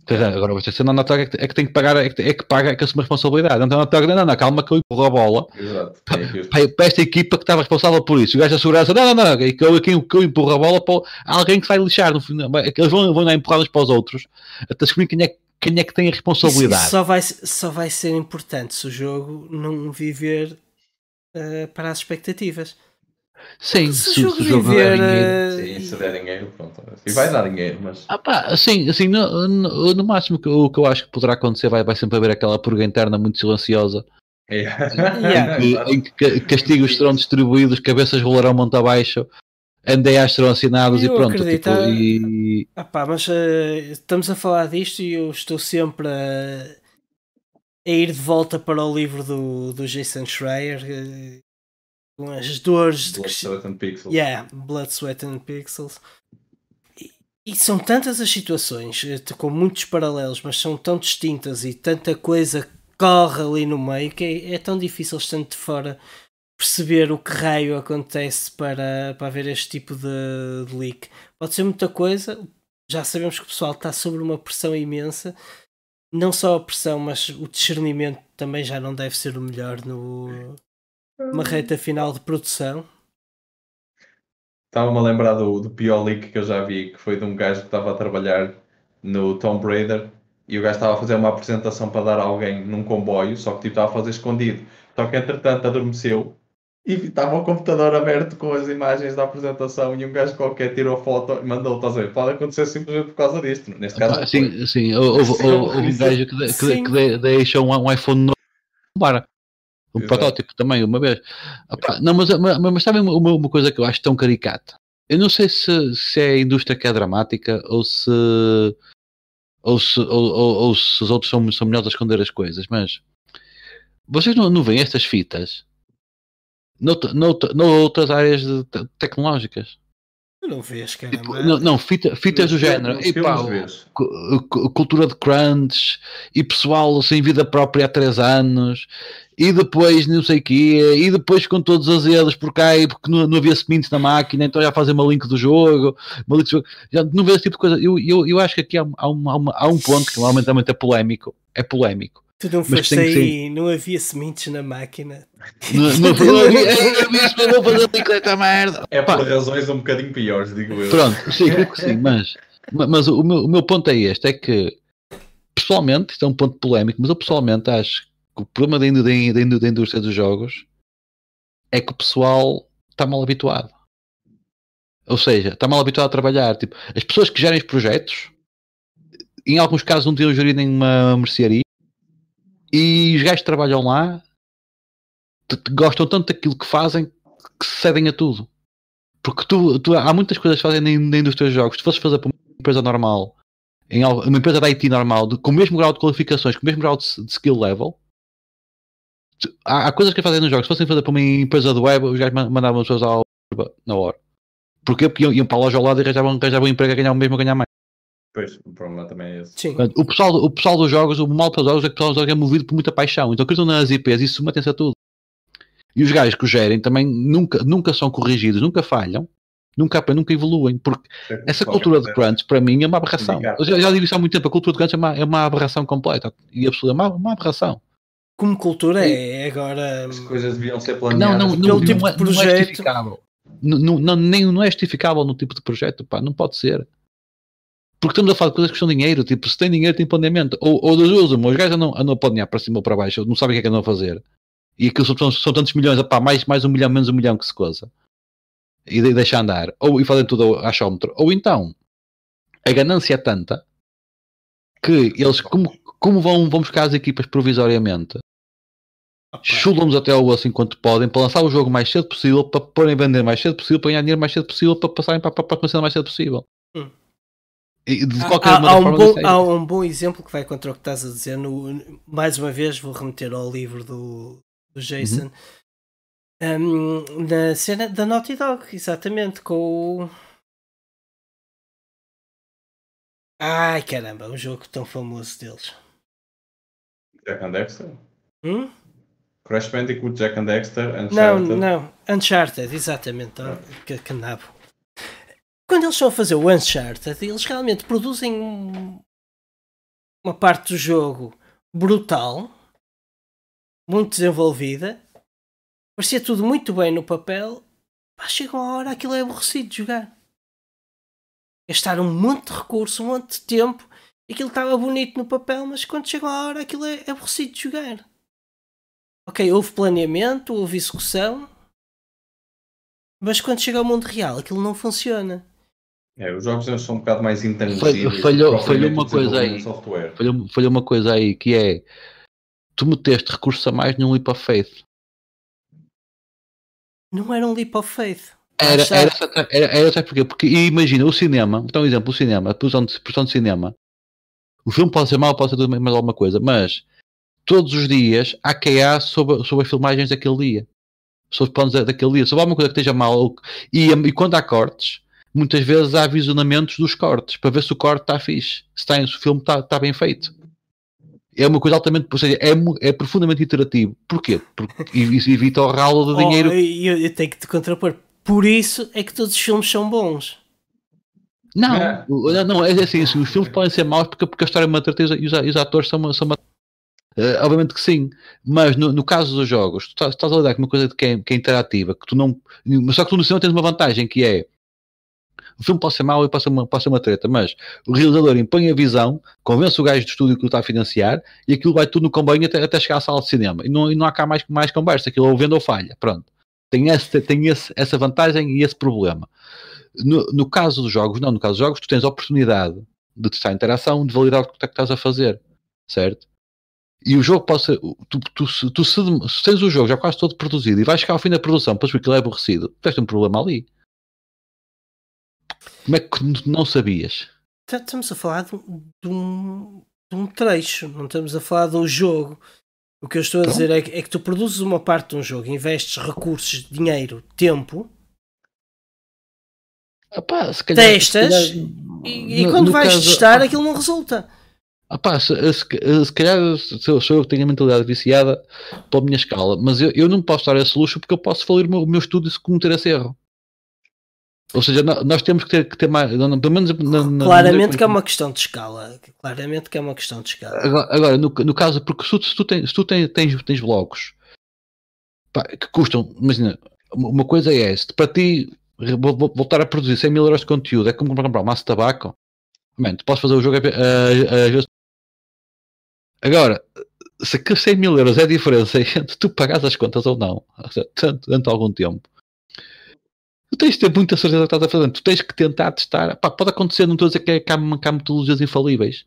Dizer, Agora você a Naughty Dog é que, é que tem que pagar, é que, é que paga, é que assume a responsabilidade. Então Dog, não, não, não, calma que eu empurro a bola Exato. Aqui os- para, para esta equipa que estava responsável por isso. O gajo da segurança, não, não, não, que eu, que eu, que eu empurro a bola para alguém que vai lixar. No, final. Que eles vão, vão dar empurradas para os outros até descobrir quem é, quem é que tem a responsabilidade. isso só, vai, só vai ser importante se o jogo não viver eh, para as expectativas. Sim, se o se, jogo se o jogo viver. der dinheiro. eh, Sim, se der dinheiro, pronto. E vai dar dinheiro, mas. Ah pá, assim, assim no, no, no máximo que, o que eu acho que poderá acontecer vai, vai sempre haver aquela purga interna muito silenciosa É. Yeah. em que- em que ca- castigos serão distribuídos, cabeças rolarão monte abaixo, NDAs serão assinados e Eu pronto. acredito, Tipo, ah, e, Ah pá, mas eh, estamos a falar disto e eu estou sempre a, a ir de volta para o livro do, do Jason Schreier eh, com as dores de Blood, crescer. Sweat and Pixels. Yeah, Blood, Sweat and Pixels. E, e são tantas as situações, eh, com muitos paralelos, mas são tão distintas e tanta coisa corre ali no meio que é, é tão difícil, estando de fora, perceber o que raio acontece para, para haver este tipo de, de leak. Pode ser muita coisa, já sabemos que o pessoal está sob uma pressão imensa. Não só a pressão, mas o discernimento também já não deve ser o melhor no, numa reta final de produção. Estava-me a lembrar do, do pior leak que eu já vi, que foi de um gajo que estava a trabalhar no Tomb Raider e o gajo estava a fazer uma apresentação para dar a alguém num comboio, só que tipo, estava a fazer escondido. Só que entretanto adormeceu e estava o computador aberto com as imagens da apresentação e um gajo qualquer tirou foto e mandou, estás a ver? Pode acontecer simplesmente por causa disto. Neste caso, sim, sim, houve, um gajo que, de- que, que de- deixa um, um iPhone novo para um Exato. protótipo também, uma vez. Pá, não, mas, mas, mas sabem uma, uma coisa que eu acho tão caricata? Eu não sei se, se é a indústria que é dramática ou se ou se, ou, ou- ou se os outros são, são melhores a esconder as coisas, mas vocês não, não veem estas fitas noutra, noutra, noutras áreas de te- tecnológicas? Tu não vês, Tipo, caramba. não, não, fita- fitas do género. cu- cu- cultura de crunch e pessoal sem vida própria há 3 anos e depois não sei o quê e depois com todos os azedos por cá e porque não, não havia sementes na máquina então já fazem uma link do jogo, uma link do jogo. Já não vê esse tipo de coisa eu, eu, eu acho que aqui há, há, uma- há um ponto que normalmente é muito polémico é polémico Tu não foste aí, não havia sementes na máquina. Não, não, não havia, havia não fazer bicicleta merda. É por razões um bocadinho piores, digo eu. Pronto, sim, creio que sim, mas, mas o, meu, o meu ponto é este: é que pessoalmente, isto é um ponto polémico, mas eu pessoalmente acho que o problema da, da, da indústria dos jogos é que o pessoal está mal habituado. Ou seja, está mal habituado a trabalhar. Tipo, as pessoas que gerem os projetos, em alguns casos não tinham gerido nenhuma mercearia, e os gajos que trabalham lá gostam tanto daquilo que fazem que cedem a tudo. Porque tu, tu há muitas coisas que fazem na, indústria dos jogos. Se fosses fazer para uma empresa normal, em uma empresa da IT normal, com o mesmo grau de qualificações, com o mesmo grau de, de skill level, há, há, coisas que fazem nos jogos. Se fossem fazer para uma empresa de web, os gajos mandavam as pessoas ao, na hora. Porque iam, iam para a loja ao lado e arranjavam, arranjavam um emprego a ganhar o mesmo a ganhar mais. Pois, o problema também é esse. Sim. O pessoal, o pessoal dos jogos, o mal para os jogos é que o pessoal dos jogos é movido por muita paixão. Então acreditam nas IPs e submetem-se a tudo. E os gajos que o gerem também nunca, nunca são corrigidos, nunca falham, nunca, nunca evoluem. Porque é essa cultura de crunch, para mim, é uma aberração. Eu já, já digo isso há muito tempo. A cultura de crunch é uma, é uma aberração completa. E absoluta, é uma, uma aberração. Como cultura é agora. As coisas deviam ser planeadas. Não, não, não, não, tipo não, é, não é justificável. Não, não, nem, não é justificável no tipo de projeto, pá, não pode ser. Porque estamos a falar de coisas que custam dinheiro, tipo, se tem dinheiro tem planeamento. Ou, ou das duas, os gajos andam, andam a planear para cima ou para baixo, não sabem o que é que andam a fazer. E aquilo são, são tantos milhões, opá, mais, mais um milhão, menos um milhão que se coisa. E de, deixa andar. Ou e fazem tudo a achómetro. Ou então, a ganância é tanta que eles, como, como vão, vão buscar as equipas provisoriamente, chulam-nos até o osso enquanto podem para lançar o jogo mais cedo possível, para porem vender mais cedo possível, para ganhar dinheiro mais cedo possível, para passarem para, para, para a mais cedo possível. Hum. De qualquer há, há, um bom, há um bom exemplo que vai contra o que estás a dizer. No, mais uma vez, vou remeter ao livro do, do Jason. Uhum. Um, na cena da Naughty Dog, exatamente, com o. Ai caramba, um jogo tão famoso deles. Jack and Dexter? Hum? Crash Bandicoot, Jack and Dexter, Uncharted. Não, não, Uncharted, exatamente. Ah. Que, que nabo. Quando eles estão a fazer o Uncharted, eles realmente produzem uma parte do jogo brutal, muito desenvolvida, parecia tudo muito bem no papel, mas chega uma hora aquilo é aborrecido de jogar. Gastaram um monte de recurso, um monte de tempo, aquilo estava bonito no papel, mas quando chega a hora aquilo é aborrecido de jogar. Ok, houve planeamento, houve execução, mas quando chega ao mundo real aquilo não funciona. É, os jogos são um bocado mais intangíveis. Falhou, falhou uma coisa aí. Falhou, falhou uma coisa aí que é tu meteste recursos a mais num leap of faith. Não era um leap of faith. Era, era, era, era, sabe porquê? Porque imagina o cinema, então um exemplo, o cinema, a produção de, produção de cinema, o filme pode ser mau, pode ser tudo mais alguma coisa, mas todos os dias há QA sobre, sobre as filmagens daquele dia, sobre os planos daquele dia, sobre alguma coisa que esteja mal, e, e quando há cortes, muitas vezes há visionamentos dos cortes, para ver se o corte está fixe, se, está, se o filme está, está bem feito. É uma coisa altamente, ou seja, é, é profundamente iterativo. Porquê? Porque isso evita o ralo de oh, dinheiro. Eu, eu tenho que te contrapor. Por isso é que todos os filmes são bons. Não, é. não, é assim, assim, os filmes podem ser maus porque, porque a história é uma tristeza e os, os atores são uma, são uma Uh, obviamente que sim, mas no, no caso dos jogos, tu estás, estás, a lidar com uma coisa que é, que é interativa, que tu não. Só que tu no cinema tens uma vantagem que é o filme pode ser mau e pode ser, uma, pode ser uma treta, mas o realizador impõe a visão, convence o gajo do estúdio que o está a financiar e aquilo vai tudo no comboio até, até chegar à sala de cinema. E não, e não há cá mais, mais conversa, aquilo ou vende ou falha. Pronto. Tem, esse, tem esse, essa vantagem e esse problema. No, no caso dos jogos, não, no caso dos jogos, tu tens a oportunidade de testar a interação, de validar o que, é que estás a fazer, certo? E o jogo pode ser. Tu, tu, tu, tu se, tens o jogo já quase todo produzido e vais chegar ao fim da produção ver que ele é aborrecido, tens um problema ali. Como é que não sabias? Tá, estamos a falar de um, de um trecho, não estamos a falar de um jogo. O que eu estou a dizer é que, é que, tu produzes uma parte de um jogo, investes recursos, dinheiro, tempo, Epá, calhar, testas calhar, e, e no, quando no vais caso, testar aquilo não resulta. Epá, se, se, se calhar sou, sou eu que tenho a mentalidade viciada pela minha escala, mas eu, eu não posso dar esse luxo porque eu posso falir o meu, o meu estudo e cometer esse erro. Ou seja, nós temos que ter, que ter mais. Pelo menos na, Claramente que é uma questão de escala. Claramente que é uma questão de escala. Agora, agora no, no caso, porque se tu, se tu, tens, se tu tens, tens, tens blocos pá, que custam, imagina, uma coisa é se para ti voltar a produzir 100 mil euros de conteúdo é como comprar um maço de tabaco, man, tu podes fazer o jogo a, a, Agora, se que 100 mil euros é a diferença entre tu pagares as contas ou não, durante algum tempo tu tens de ter muita certeza que estás a fazer. Tu tens que tentar testar. Pá, pode acontecer, não estou a dizer que, é, que, há, que há metodologias infalíveis.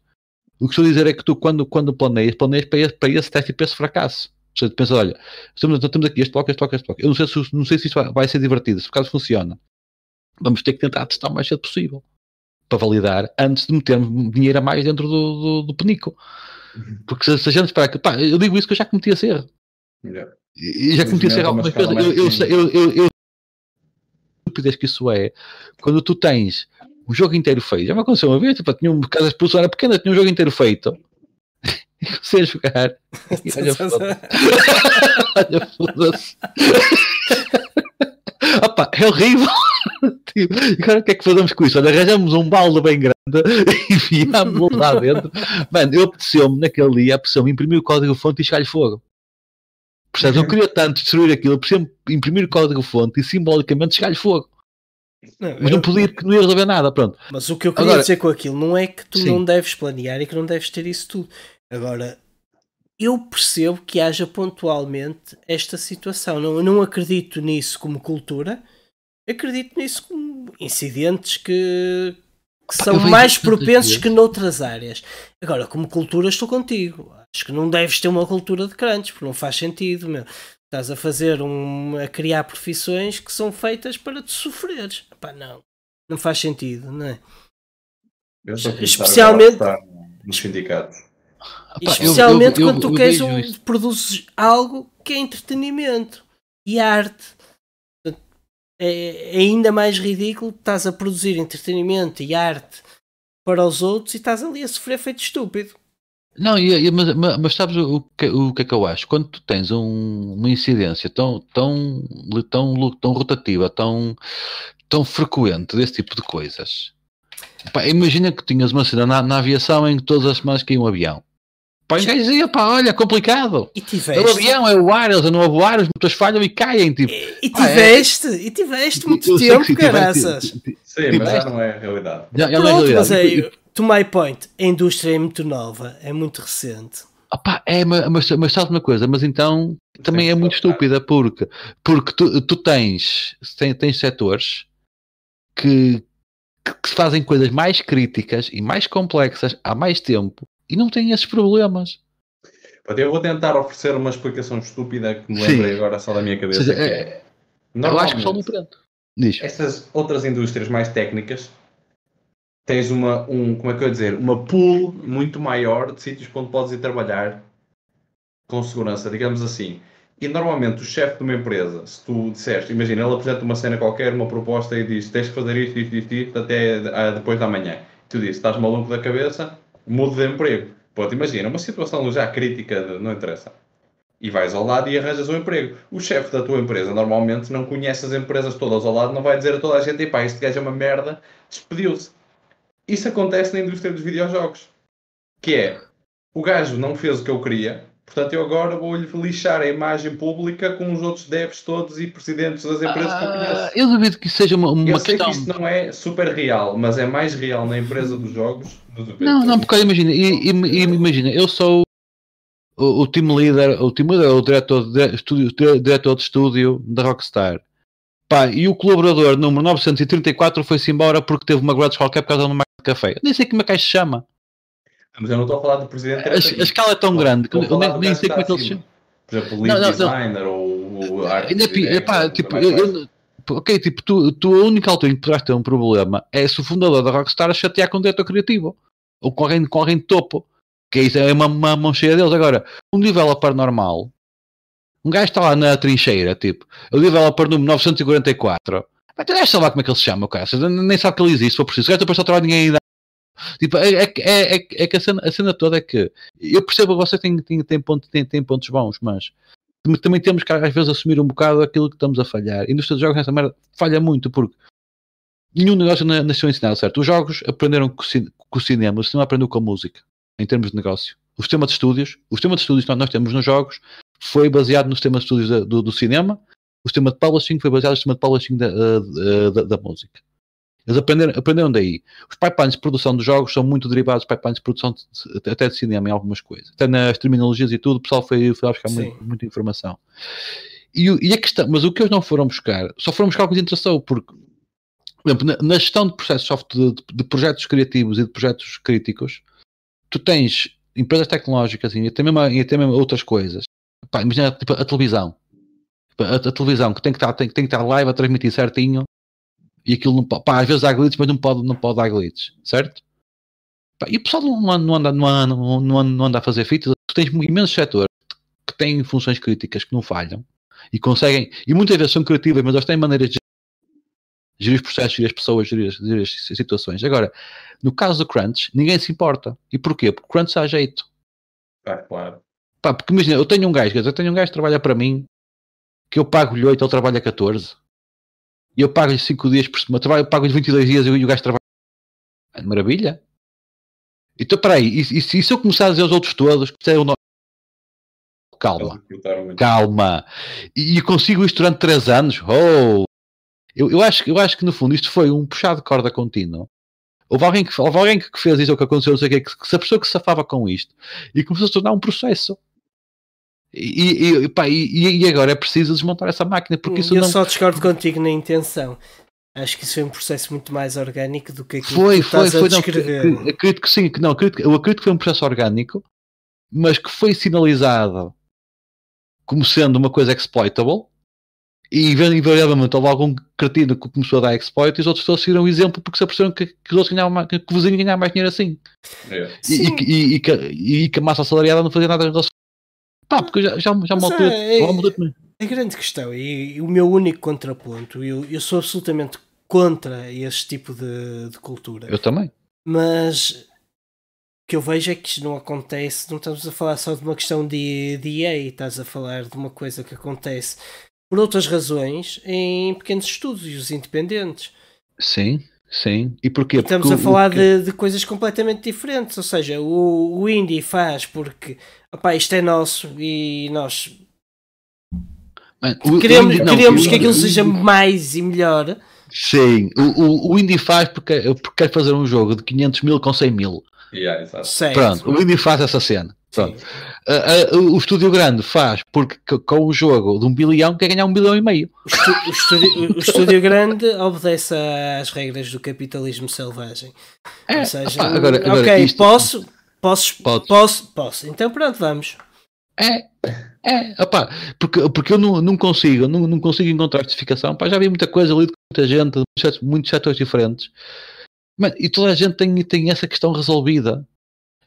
O que estou a dizer é que tu, quando, quando planeias, planeias para esse, para esse teste e para esse fracasso. Ou seja, tu pensas, olha, estamos, temos aqui este bloco, este bloco, este bloco. Eu não sei se, não sei se isso vai, vai ser divertido, se por acaso funciona. Vamos ter que tentar testar o mais cedo possível. Para validar, antes de metermos dinheiro a mais dentro do, do, do penico. Uhum. Porque se, se a gente esperar que, pá, eu digo isso que eu já cometi esse erro. Yeah. Já cometi esse erro algumas vezes. Eu, eu, eu, eu, estupidez que isso é, quando tu tens um jogo inteiro feito, já me aconteceu uma vez, tipo, tinha um, casa expulsão era pequena, tinha um jogo inteiro feito, e comecei a jogar, olha, olha, foda-se. Opa, é horrível. tipo, agora o que é que fazemos com isso? Olha, arranjamos um balde bem grande e enfiámos lá dentro. Mano, eu apeteceu-me naquele dia, apeteceu-me imprimir o código-fonte e chegar-lhe fogo. Percebes? Eu queria tanto destruir aquilo, por exemplo, imprimir o código-fonte e simbolicamente chegar-lhe fogo. Não, mas eu... não podia, não ia resolver nada, pronto. Mas o que eu queria Agora, dizer com aquilo não é que tu sim. não deves planear e que não deves ter isso tudo. Agora, eu percebo que haja pontualmente esta situação. Não, eu não acredito nisso como cultura, acredito nisso como incidentes que, que Pá, são mais propensos que noutras áreas. Agora, como cultura, estou contigo. Acho que não deves ter uma cultura de crunch, porque não faz sentido, meu. Estás a fazer um. a criar profissões que são feitas para te sofreres. Epá, não. Não faz sentido, não é? Especialmente. Nos sindicatos. Especialmente eu, eu, quando tu queres um, produzes algo que é entretenimento e arte. É, é ainda mais ridículo estás a produzir entretenimento e arte para os outros e estás ali a sofrer feito estúpido. Não, e, mas, mas, sabes o que, o que é que eu acho? Quando tu tens um, uma incidência tão, tão, tão, tão rotativa, tão, tão frequente desse tipo de coisas, pá, imagina que tinhas uma cena na, na aviação em que todas as semanas caiu um avião. Pá, gajos diziam, pá, olha, complicado. E tiveste. O avião é o ar, eles andam a voar, os motores falham e caem. Tipo, e, e tiveste, é... e tiveste muito tempo, caraças. Sim, mas já não é a realidade. Já, já não é a realidade. To my point, a indústria é muito nova, é muito recente. Opa, é, mas, mas sabes uma coisa, mas então também é muito estúpida, porque, porque tu, tu tens, tens, tens setores que, que fazem coisas mais críticas e mais complexas há mais tempo e não têm esses problemas. Eu vou tentar oferecer uma explicação estúpida que me lembrei Sim. agora só da minha cabeça. Seja, é, é, eu acho que só no preto. Diz. Essas outras indústrias mais técnicas tens uma, um, como é que eu ia dizer, uma pool muito maior de sítios onde podes ir trabalhar com segurança, digamos assim. E normalmente o chefe de uma empresa, se tu disseste, imagina, ele apresenta uma cena qualquer, uma proposta e diz tens que fazer isto, isto, isto, isto até depois da manhã. Tu dizes, estás maluco da cabeça, mudo de emprego. Pode imagina, uma situação já crítica, de, não interessa. E vais ao lado e arranjas um emprego. O chefe da tua empresa normalmente não conhece as empresas todas ao lado, não vai dizer a toda a gente, pá, este gajo é uma merda, despediu-se. Isso acontece na indústria dos videojogos. Que é, o gajo não fez o que eu queria, portanto eu agora vou-lhe lixar a imagem pública com os outros devs todos e presidentes das empresas ah, que eu ah, conheço. Eu duvido que isso seja uma, uma eu sei questão... que isto não é super real, mas é mais real na empresa dos jogos. Não, não, porque imagina, imagina, eu sou o, o team leader, o team leader, o diretor de, estúdio, diretor de estúdio da Rockstar. Pá, e o colaborador número 934 foi-se embora porque teve uma grudge qualquer por causa de uma café. Eu nem sei como é que se chama. Mas eu não estou a falar do presidente. A, a escala é tão grande que eu nem, nem sei como é que ele se chama. Por exemplo, o lead não, designer não. ou o arte. Epá, tipo, eu, ok, tipo, tu, tu a única altura em que poderás ter um problema é se o fundador da Rockstar a chatear com o diretor criativo ou com alguém, com alguém de topo. Que isso é uma, uma mão cheia deles. Agora, um developer normal um gajo está lá na trincheira, tipo, o developer número 944. Mas tu deves saber como é que ele se chama, o cara. Nem sabe que ele existe, se for preciso. O gajo depois só trabalha ninguém. Tipo, é, é, é, é, que a cena, a cena toda é que eu percebo que você tem, tem, tem, ponto, tem, tem pontos bons, mas também temos que às vezes assumir um bocado aquilo que estamos a falhar. A indústria dos jogos nessa merda falha muito porque nenhum negócio nasceu ensinado, certo? Os jogos aprenderam com, o cinema, o cinema aprendeu com a música, em termos de negócio. O sistema de estúdios, o sistema de estúdios que nós temos nos jogos foi baseado no sistema de estúdios do, do cinema, o sistema de publishing foi baseado no sistema de publishing da, da, da música. Eles aprenderam, aprenderam daí. Os pipelines de produção dos jogos são muito derivados dos pipelines de produção de, até de cinema em algumas coisas. Até nas terminologias e tudo, o pessoal foi, foi buscar muito, muita informação. E, e, a questão, mas o que eles não foram buscar, só foram buscar o que lhes interessou, porque, por exemplo, na, na gestão de processos de, de, de, projetos criativos e de projetos críticos, tu tens empresas tecnológicas e até mesmo, e até mesmo outras coisas. Pá, imagina tipo, a televisão. A, a, televisão que tem que, estar, tem, tem que estar live a transmitir certinho e aquilo não pode, pá, às vezes há glitches, mas não pode, não pode dar glitches, certo? Pá, e o pessoal não anda, não anda, não anda, não anda, não anda a fazer fitas, tu tens imensos setores que têm funções críticas que não falham e conseguem, e muitas vezes são criativas, mas elas têm maneiras de gerir os processos, gerir as pessoas, gerir, gerir as situações. Agora, no caso do Crunch, ninguém se importa. E porquê? Porque Crunch dá jeito. É, claro. Pá, porque imagina, eu tenho um gajo, eu tenho um gajo que trabalha para mim, que eu pago-lhe 8, ele trabalha 14 e eu pago-lhe 5 dias por semana, eu pago-lhe 22 dias e o gajo trabalha. É maravilha. Então, peraí, e, e, e se eu começar a dizer aos outros todos que é o nome. Calma, calma. E, e consigo isto durante 3 anos? Oh! Eu, eu, acho, eu acho que no fundo isto foi um puxado de corda contínuo. Houve alguém que, houve alguém que fez isso, ou que aconteceu, não sei o que, que se a pessoa que se safava com isto e começou a se tornar um processo. E, e, pá, e, e, agora é preciso desmontar essa máquina porque isso eu não... só discordo contigo na intenção. Acho que isso foi um processo muito mais orgânico do que aquilo foi, que foi, foi, não, acredito que sim, que não, acredito, eu acredito que foi um processo orgânico mas que foi sinalizado como sendo uma coisa exploitable e invariavelmente houve algum cretino que começou a dar exploit e os outros todos seguiram o exemplo porque se aperceberam que, que os outros ganhavam mais, que o vizinho ganhava mais dinheiro assim. É. e, e, e, que, e, que a massa salariada não fazia nada em relação Pá, porque já, já, já. É, é, a grande questão, e, e, o meu único contraponto, eu, eu sou absolutamente contra este tipo de, de cultura. Eu também. Mas o que eu vejo é que isto não acontece, não estamos a falar só de uma questão de, de EA, estás a falar de uma coisa que acontece por outras razões em pequenos estúdios independentes. Sim. Sim, e porquê? Estamos porque, a falar de, de, coisas completamente diferentes, ou seja, o, o indie faz porque opá, isto é nosso e nós o, queremos, o indie, não, queremos que aquilo seja mais e melhor. Sim, o, o, o indie faz porque, porque quer fazer um jogo de 500 mil com 100 mil. Yeah, Pronto, o indie faz essa cena. Pronto. Uh, uh, o estúdio grande faz porque com o jogo de um bilhão quer ganhar um bilhão e meio. O, estúdio, o estúdio, grande obedece às regras do capitalismo selvagem. É, Ou seja, opa, agora, agora ok, isto... posso, posso, posso, posso. Então pronto, vamos. É, é, opa, porque, porque eu não, não consigo, não, não consigo encontrar justificação. Pá, já vi muita coisa, lido com muita gente, muitos setores diferentes. Mas, e toda a gente tem, tem essa questão resolvida.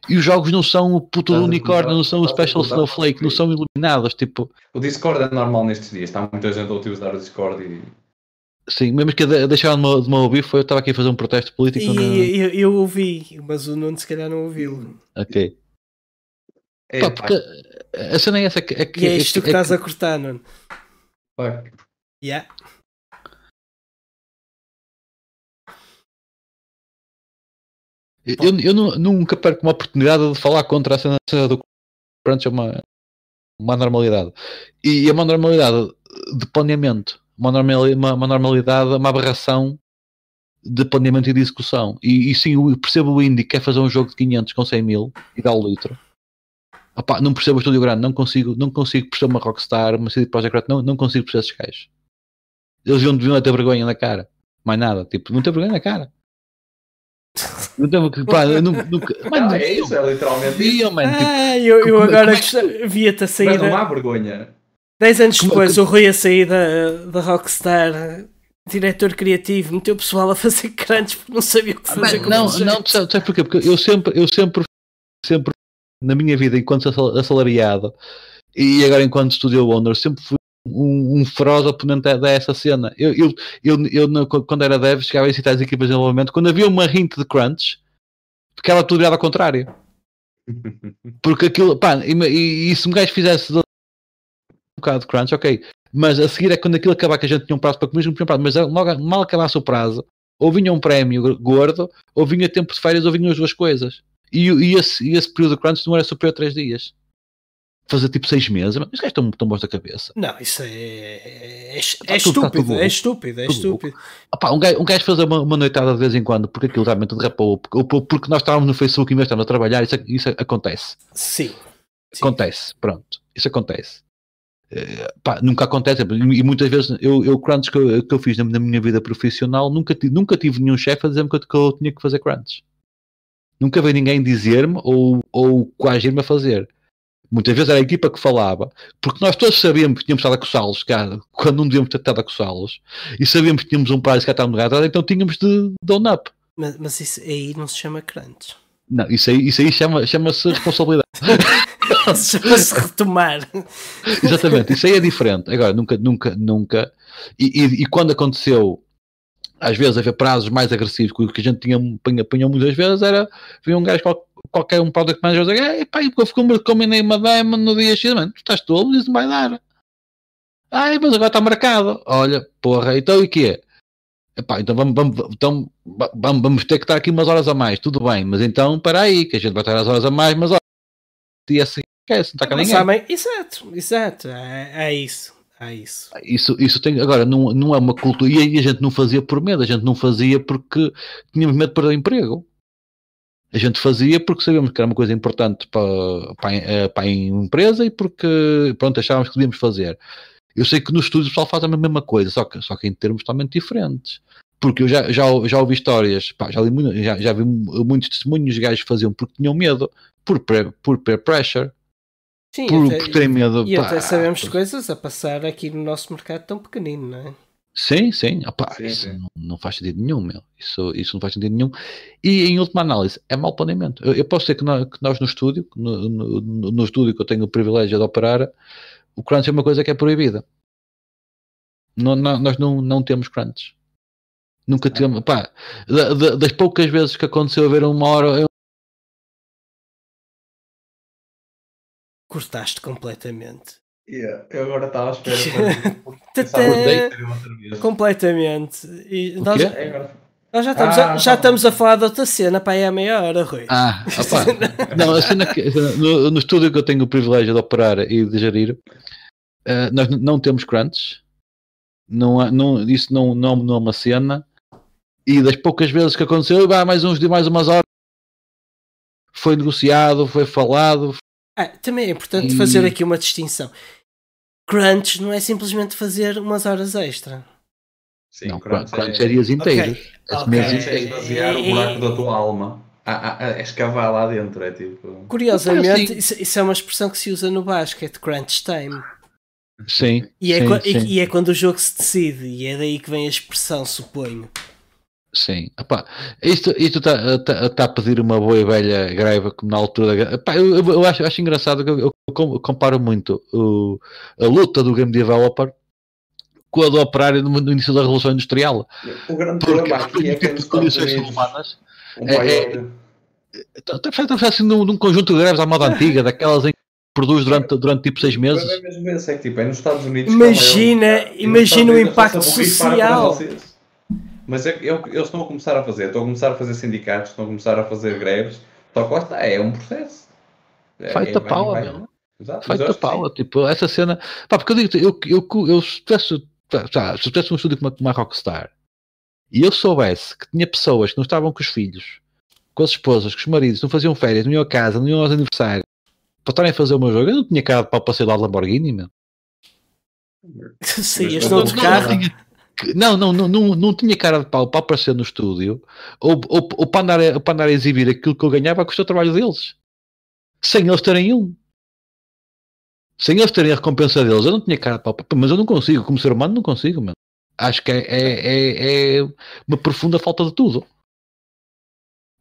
E os jogos não são o puto do unicórnio, não são o Special Snowflake, não são iluminados. Tipo... O Discord é normal nestes dias, está muita gente a utilizar o Discord e. Sim, mesmo que deixaram de me ouvir, foi eu estava aqui a fazer um protesto político. E, na... eu, eu, ouvi, mas o Nuno se calhar não ouviu. Ok. É, Pá, porque a cena é essa é que. E é isto é, que é, estás é, a cortar, Nuno. Fuck. Yeah. Eu, eu nunca perco uma oportunidade de falar contra a cena do crunch, é uma, uma normalidade. E é uma normalidade de planeamento, uma normalidade, uma, uma, normalidade, uma aberração de planeamento e de execução. E, e sim, eu percebo o Indy quer fazer um jogo de 500 com 100 mil e dá o litro. Opa, não percebo o estúdio grande, não consigo, não consigo perceber uma Rockstar, uma CD Projekt Red, não, não consigo perceber esses gajos. Eles deviam, deviam ter vergonha na cara. Mais nada, tipo, não ter vergonha na cara. Não, pá, eu nunca, nunca, não, é isso, é literalmente isso. Eu, mano, tipo, ah, eu, eu agora é via-te a sair. Mas não há vergonha. 10 anos como, depois, que... o Rui a sair da, da Rockstar, diretor criativo, meteu o pessoal a fazer crunch porque não sabia o que fazer. Mas, não, não, não, sabe porquê? Porque eu sempre, eu sempre, sempre, na minha vida, enquanto assalariado e agora enquanto studio owner, sempre fui um, um feroz oponente dessa cena. Eu, eu, eu, eu, quando era dev, chegava a citar as equipas de desenvolvimento, quando havia uma hint de crunch, ficava tudo virado ao contrário. Porque aquilo, pá, e, e, e se um gajo fizesse um bocado de crunch, ok, mas a seguir é quando aquilo acabar que a gente tinha um prazo para comer, não tinha um prazo, mas logo, mal acabasse o prazo, Ou vinha um prémio gordo, ou vinha tempo de férias, ou vinham as duas coisas. E, e, esse, e esse período de crunch não era superior a 3 dias. Fazer tipo 6 meses, mas os gajos estão tão bons da cabeça. Não, isso é, é, é, é estúpido, é estúpido, é estúpido. Opa, um, gajo, um gajo fazer uma, uma, noitada de vez em quando porque aquilo realmente derrapou, porque, porque nós estávamos no Facebook e mesmo estamos a trabalhar, isso, isso acontece. Sim. Acontece, pronto, isso acontece. Uh, pá, nunca acontece, e muitas vezes eu, eu crunch que eu, que eu fiz na, na, minha vida profissional, nunca, nunca tive nenhum chefe a dizer-me que, que eu tinha que fazer crunch. Nunca veio ninguém dizer-me ou, ou coagir-me a fazer. Muitas vezes era a equipa que falava, porque nós todos sabíamos que tínhamos estado a coçá-los, quando não devíamos ter estado a coçá-los, e sabíamos que tínhamos um prazo que estava gato, então tínhamos de down up. Mas, mas isso aí não se chama crunch. Não, isso aí, isso aí chama, chama-se responsabilidade. chama-se retomar. Exatamente, isso aí é diferente. Agora, nunca, nunca, nunca. E, e, e quando aconteceu às vezes haver prazos mais agressivos, que a gente tinha apanhou muitas vezes era, vinha um gajo qualquer um product manager dizer, pá, eu combinei uma demo no dia X, mano, tu estás tolo, isso não vai dar. Ai, mas agora está marcado. Olha, porra, então e quê? Epá, então vamos, vamos, então vamos, vamos ter que estar aqui umas horas a mais, tudo bem, mas então para aí, que a gente vai estar as horas a mais, mas olha, e assim, esquece, não está cá ninguém. Sabem, exato, exato, é, é isso. É isso. Isso, isso tem, agora, não, não é uma cultura. E a gente não fazia por medo, a gente não fazia porque tínhamos medo de perder o emprego. A gente fazia porque sabíamos que era uma coisa importante para, para, eh, para a empresa e porque, pronto, achávamos que devíamos fazer. Eu sei que no estúdio o pessoal faz a mesma coisa, só que, só que em termos totalmente diferentes. Porque eu já, já, já ouvi histórias, pá, já, li, já, já vi muitos testemunhos de gajos que faziam porque tinham medo, por, por peer pressure. Sim, por, até, por terem medo. E pá, até sabemos coisas a passar aqui no nosso mercado tão pequenino, não é? Sim, sim, Opa, sim, isso sim. Não, não, faz sentido nenhum, meu. Isso, isso não faz sentido nenhum. E em última análise, é mau planeamento. Eu, eu posso dizer que nós, que nós no estúdio, no, no, no, estúdio que eu tenho o privilégio de operar, o crunch é uma coisa que é proibida. Não, não, nós não, não temos crunch. Nunca ah. tivemos. Pá, das poucas vezes que aconteceu haver uma hora, cortaste completamente. Yeah, eu agora estava à espera para completamente. E nós, nós já, estamos, ah, a, já estamos a falar de outra cena para aí há meia hora, Rui. Ah, opa. não, a cena que, no, no estúdio que eu tenho o privilégio de operar e de gerir, uh, nós não temos crunch, não, não, isso não, não, não é uma cena, e das poucas vezes que aconteceu, vai mais uns de mais umas horas, foi negociado, foi falado, ah, também é importante e... fazer aqui uma distinção. Crunch não é simplesmente fazer umas horas extra. Sim, não, crunch, crunch é... é dias inteiros. Okay. É okay. É esvaziar o buraco da tua alma. A, a, a, escavar lá dentro, é tipo. Curiosamente, isso, isso, é uma expressão que se usa no basquete, crunch time. Sim. E é, sim, sim. E, e, é quando o jogo se decide, e é daí que vem a expressão, suponho. Sim, Epá, isto está tá, tá a pedir uma boa e velha greve como na altura. Epá, eu, eu, acho, acho engraçado que eu, eu comparo muito o, a luta do game developer com a do operário no, no início da Revolução Industrial. O grande Porque, problema aqui é que as condições humanas um é, é, está assim num, num conjunto de greves à moda antiga, daquelas em que produz durante, durante tipo seis meses. É mesmo esse, é que tipo, é nos Estados Unidos. Imagina, imagina o impacto social. Mas é, eu, eles estão a começar a fazer, estão a começar a fazer sindicatos, estão a começar a fazer greves, só que está, é um processo. É, Feita é, pau, meu. Feita pau, tipo, essa cena. Pá, porque eu digo, eu, eu, eu, eu se tivesse, tá, se tivesse um estúdio como uma Rockstar e eu soubesse que tinha pessoas que não estavam com os filhos, com as esposas, com os maridos, não faziam férias, não iam a casa, não iam aos aniversários, para estarem a fazer o meu jogo, eu não tinha cara de pau para ser lá de Lamborghini, meu. Saías de outro carro não, não, não, não, não tinha cara de pau para aparecer no estúdio ou, ou, ou para, andar, para andar a exibir aquilo que eu ganhava com o trabalho deles. Sem eles terem um. Sem eles terem a recompensa deles, eu não tinha cara de pau. Mas eu não consigo, como ser humano, não consigo, mano. Acho que é, é, é, é uma profunda falta de tudo.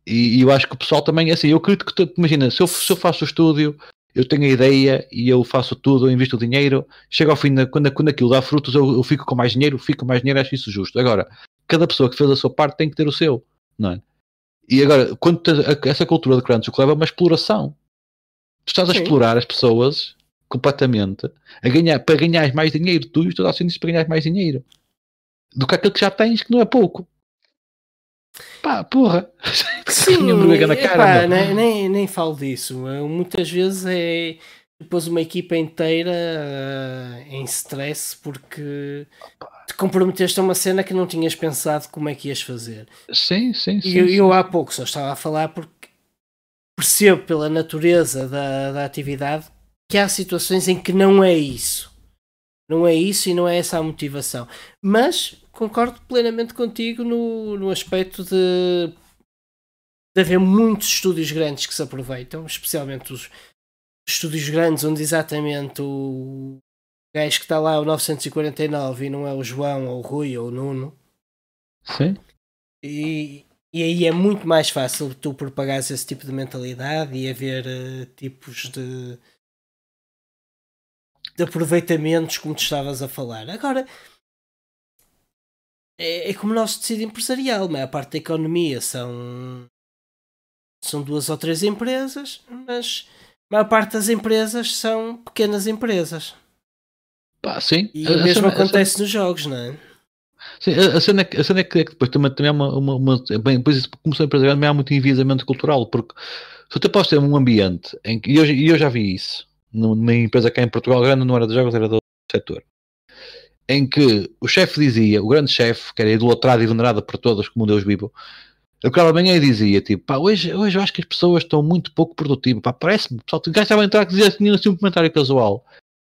E, e, eu acho que o pessoal também, assim, eu acredito que, imagina, se eu, se eu faço o estúdio, eu tenho a ideia e eu faço tudo, eu invisto o dinheiro, chega ao fim, quando, quando aquilo dá frutos, eu, eu, fico com mais dinheiro, fico com mais dinheiro, acho isso justo. Agora, cada pessoa que fez a sua parte tem que ter o seu, não é? E agora, quando essa cultura de crunch, o que leva a uma exploração. Tu estás a Sim. explorar as pessoas completamente a ganhar, para ganhar mais dinheiro, tu e os teus acionistas para ganhar mais dinheiro do que aquilo que já tens, que não é pouco. Pá, porra! Sim, na cara, nem, nem, nem falo disso. Muitas vezes é depois uma equipa inteira uh, em stress porque te comprometeste a uma cena que não tinhas pensado como é que ias fazer. Sim, sim, sim. E eu, eu há pouco só estava a falar porque percebo pela natureza da, da atividade que há situações em que não é isso. Não é isso e não é essa a motivação. Mas concordo plenamente contigo no, no aspecto de, de haver muitos estúdios grandes que se aproveitam, especialmente os estúdios grandes, onde exatamente o gajo que está lá, o 949, e não é o João, ou o Rui, ou o Nuno. Sim. E, e aí é muito mais fácil tu propagares esse tipo de mentalidade e haver uh, tipos de, de aproveitamentos como tu estavas a falar. Agora, é, é como o nosso tecido empresarial, a maior parte da economia são, são duas ou três empresas, mas a maior parte das empresas são pequenas empresas. Pá, sim. E o mesmo acontece nos jogos, não é? Sim, a cena, é a cena é que, é que depois também, também há uma, uma, uma bem, depois isso começou a empresarial, também há muito enviesamento cultural, porque se tu podes ter um ambiente em que, e eu, eu já vi isso, numa empresa cá em Portugal, grande não era de jogos, era do setor, em que o chefe dizia, o grande chefe, que era idolatrado e venerado por todos como um Deus vivo, eu cada manhã dizia, tipo, pá, hoje, hoje eu acho que as pessoas estão muito pouco produtivas, pá, parece-me, pessoal, o gajo estava a entrar que dizia assim, assim um comentário casual,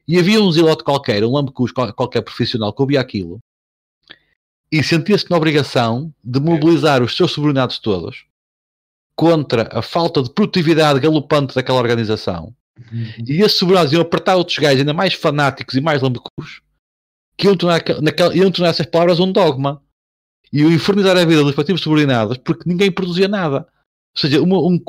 e havia um zilote qualquer, um lambucus qualquer profissional que ouvia aquilo, e sentia-se na obrigação de mobilizar os seus subordinados todos contra a falta de produtividade galopante daquela organização, uhum. e esses subordinados iam apertar outros gajos ainda mais fanáticos e mais lambucus, que iam tornar, naquela, iam tornar essas palavras um dogma. E infernizar a vida dos partidos subordinados porque ninguém produzia nada. Ou seja, uma, um,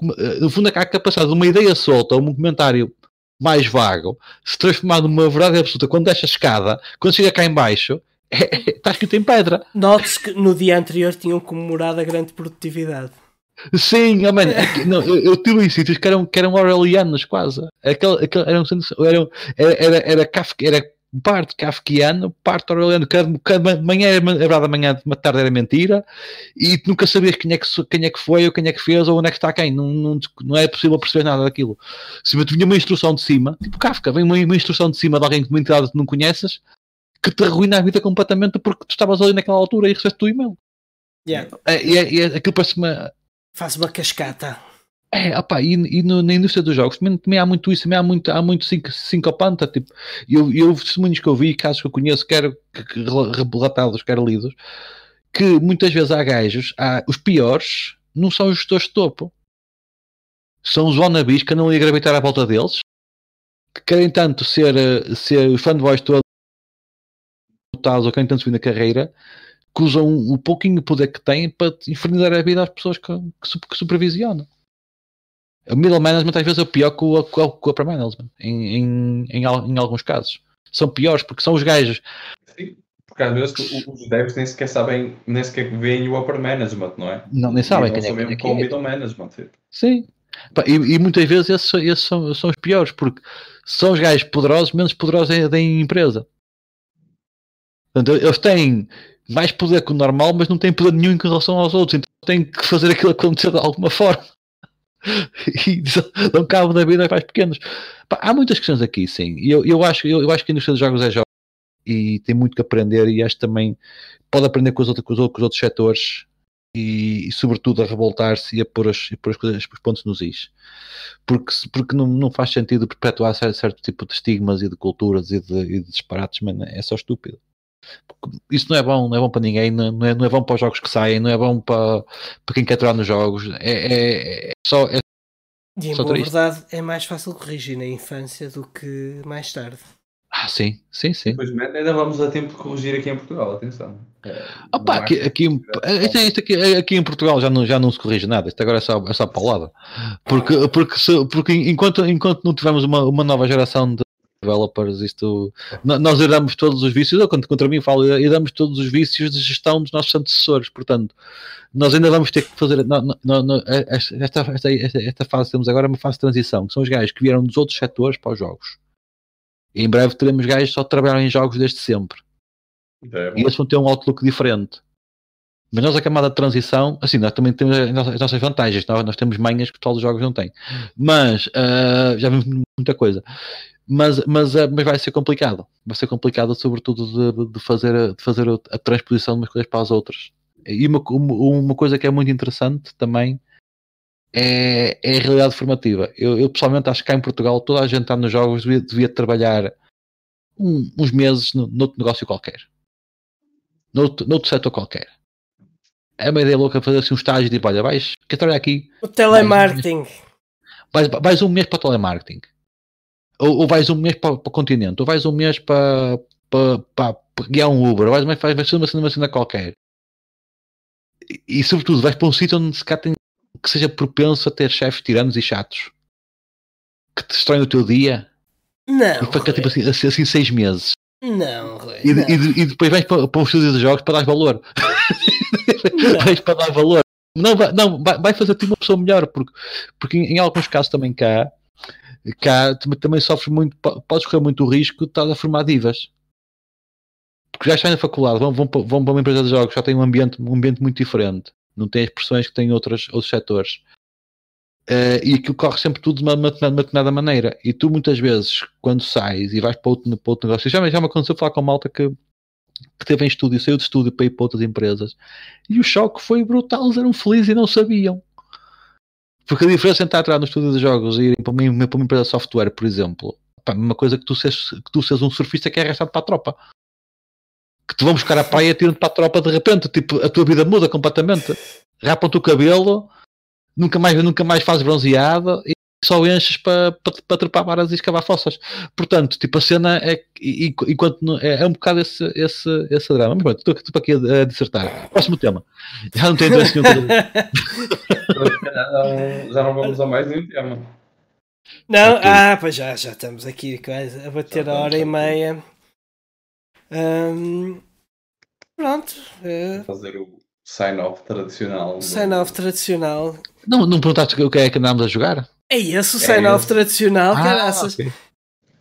no fundo, a capacidade de uma ideia solta, um comentário mais vago, se transformar numa verdade absoluta quando deixa a escada, quando chega cá em baixo, é, é, está escrito em pedra. Note-se que no dia anterior tinham comemorado a grande produtividade. Sim, oh man, é não, eu, eu tive em sítios que eram, que eram orwellianos quase. Aquele, aquele, eram, eram, era, era, era, Kafka, era parte kafkiano, parte orwelliano, cada, cada manhã era verdade, amanhã uma tarde era mentira, e nunca sabias quem é, que, quem é que foi, ou quem é que fez, ou onde é que está quem, não, não, não é possível perceber nada daquilo. Se vinha uma instrução de cima, tipo Kafka, vem uma, uma instrução de cima de alguém que uma entidade que não conheces, que te arruina a vida completamente porque tu estavas ali naquela altura e recebeste o e-mail. Yeah. É, é, é, aquilo parece uma. Faz uma cascata. É, opa, e, e no, na indústria dos jogos também, também, há muito isso, também há muito, há muito sincopanta, tipo, eu, eu testemunhos que eu vi, casos que eu conheço, quer que, que, relatados, quer lidos, que muitas vezes há gajos, há, os piores não são os gestores de topo, são os wannabes que andam ali a gravitar à volta deles, que querem tanto ser, ser os fanboys todos ou querem tanto subir na carreira, que usam o pouquinho poder que têm para infernizar a vida às pessoas que, que, que supervisionam. O middle management às vezes é o pior que o, que o, que o upper management, em, em, em, em, alguns casos. São piores porque são os gajos. Sim, porque às vezes os devs nem sequer sabem, nem sequer veem o upper management, não é? Não, nem sabem quem é, que é. o middle management. Sim. E, e, muitas vezes esses, esses são, são, os piores, porque são os gajos poderosos, menos poderosos da empresa. Portanto, eles têm mais poder que o normal, mas não têm poder nenhum em relação aos outros, então têm que fazer aquilo acontecer de alguma forma. e dão cabo da vida mais pequenos. Pá, há muitas questões aqui, sim. E eu, eu, acho, eu, eu acho que a indústria dos jogos é jovem e tem muito que aprender e acho também pode aprender com os outros, com os com os outros setores e, e, sobretudo a revoltar-se e a pôr, as, a pôr as coisas, os pontos nos is. Porque, porque não, não faz sentido perpetuar certo, certo tipo de estigmas e de culturas e de, e de disparates, mas é só estúpido. Isso não é bom, não é bom para ninguém, não é, não é bom para os jogos que saem, não é bom para, para quem quer entrar nos jogos. É, é, é só. É e em boa verdade é mais fácil corrigir na infância do que mais tarde. Ah, sim, sim, sim. Infelizmente ainda vamos a tempo de corrigir aqui em Portugal, atenção. É, Opa, aqui, aqui, isto aqui, aqui, em Portugal já não, já não se corrige nada, isto agora é só, é só paulada. Porque, porque, se, porque enquanto, enquanto não tivermos uma, uma nova geração de developers, isto nós herdamos todos os vícios, eu contra, contra mim falo, herdamos todos os vícios de gestão dos nossos antecessores, portanto, nós ainda vamos ter que fazer não, não, não, esta, esta, esta, esta, fase que temos agora é uma fase de transição, que são os gajos que vieram dos outros setores para os jogos. E em breve teremos gajos só que trabalham em jogos desde sempre. É e eles vão ter um outlook diferente. Mas nós, a camada de transição, assim, nós também temos as nossas vantagens. Nós, nós temos manhas que todos os jogos não têm. Mas uh, já vimos muita coisa. Mas, mas, uh, mas vai ser complicado. Vai ser complicado, sobretudo, de, de fazer, de fazer a transposição de umas coisas para as outras. E uma, uma coisa que é muito interessante também é, é a realidade formativa. Eu, eu, pessoalmente acho que cá em Portugal toda a gente está nos jogos devia, devia trabalhar um, uns meses no, noutro negócio qualquer. Noutro, noutro setor qualquer. É uma ideia louca fazer assim um estágio tipo, olha, vais, quer trabalhar aqui? O telemarketing. Vais, vais um mês para o telemarketing. Ou, ou vais um mês para, para o continente, ou vais um mês para, para, para, para guiar um Uber, ou vais, vais, vais fazer uma cena, uma cena qualquer. E, e, sobretudo vais para um sítio onde se tem, que seja propenso a ter chefes tiranos e chatos que te destroem o teu dia não. E fica tipo assim, assim, assim, seis meses. Não, Rui, e, não. E, e, depois vais para, para o estúdio de jogos para dar valor. vais para dar valor. Não, vai, não, vai fazer-te uma pessoa melhor, porque, porque em, em alguns casos também cá, cá também, sofres muito, podes correr muito o risco de estar a formar divas. Porque já estão na faculdade, vão, vão, vão para uma empresa de jogos, já tem um ambiente, um ambiente muito diferente. Não tem as pressões que têm outros, outros setores. Uh, e aquilo corre sempre tudo de uma, uma, uma determinada maneira. E tu, muitas vezes, quando sais e vais para outro, para outro negócio, já, já me aconteceu falar com malta que, que teve em estúdio, saiu de estúdio para ir para outras empresas, e o choque foi brutal. Eles eram felizes e não sabiam. Porque a diferença entre estar no estúdio de jogos e ir para uma, para uma empresa de software, por exemplo, pá, uma coisa que tu sejas, que tu sejas um surfista que é arrastado para a tropa. Que te vão buscar a praia e tiram-te para a tropa de repente. Tipo, a tua vida muda completamente. Rapam-te o cabelo nunca mais, nunca mais fazes bronzeado e só enches para pa, pa trepar varas e escavar fossas. Portanto, tipo, a cena é enquanto é, é um bocado esse, esse, esse drama. Mas pronto, estou, estou aqui a, a dissertar. Próximo tema. Já não tenho interesse nenhum. já não vamos a mais nenhum tema. Não, okay. ah, pois já, já estamos aqui quase a bater a hora e meia. Um, pronto. Uh... Fazer o sign-off tradicional. Sign-off tradicional. Não, não perguntaste o que é que andámos a jogar? É esse o é sign-off tradicional, ah, caraças. Okay.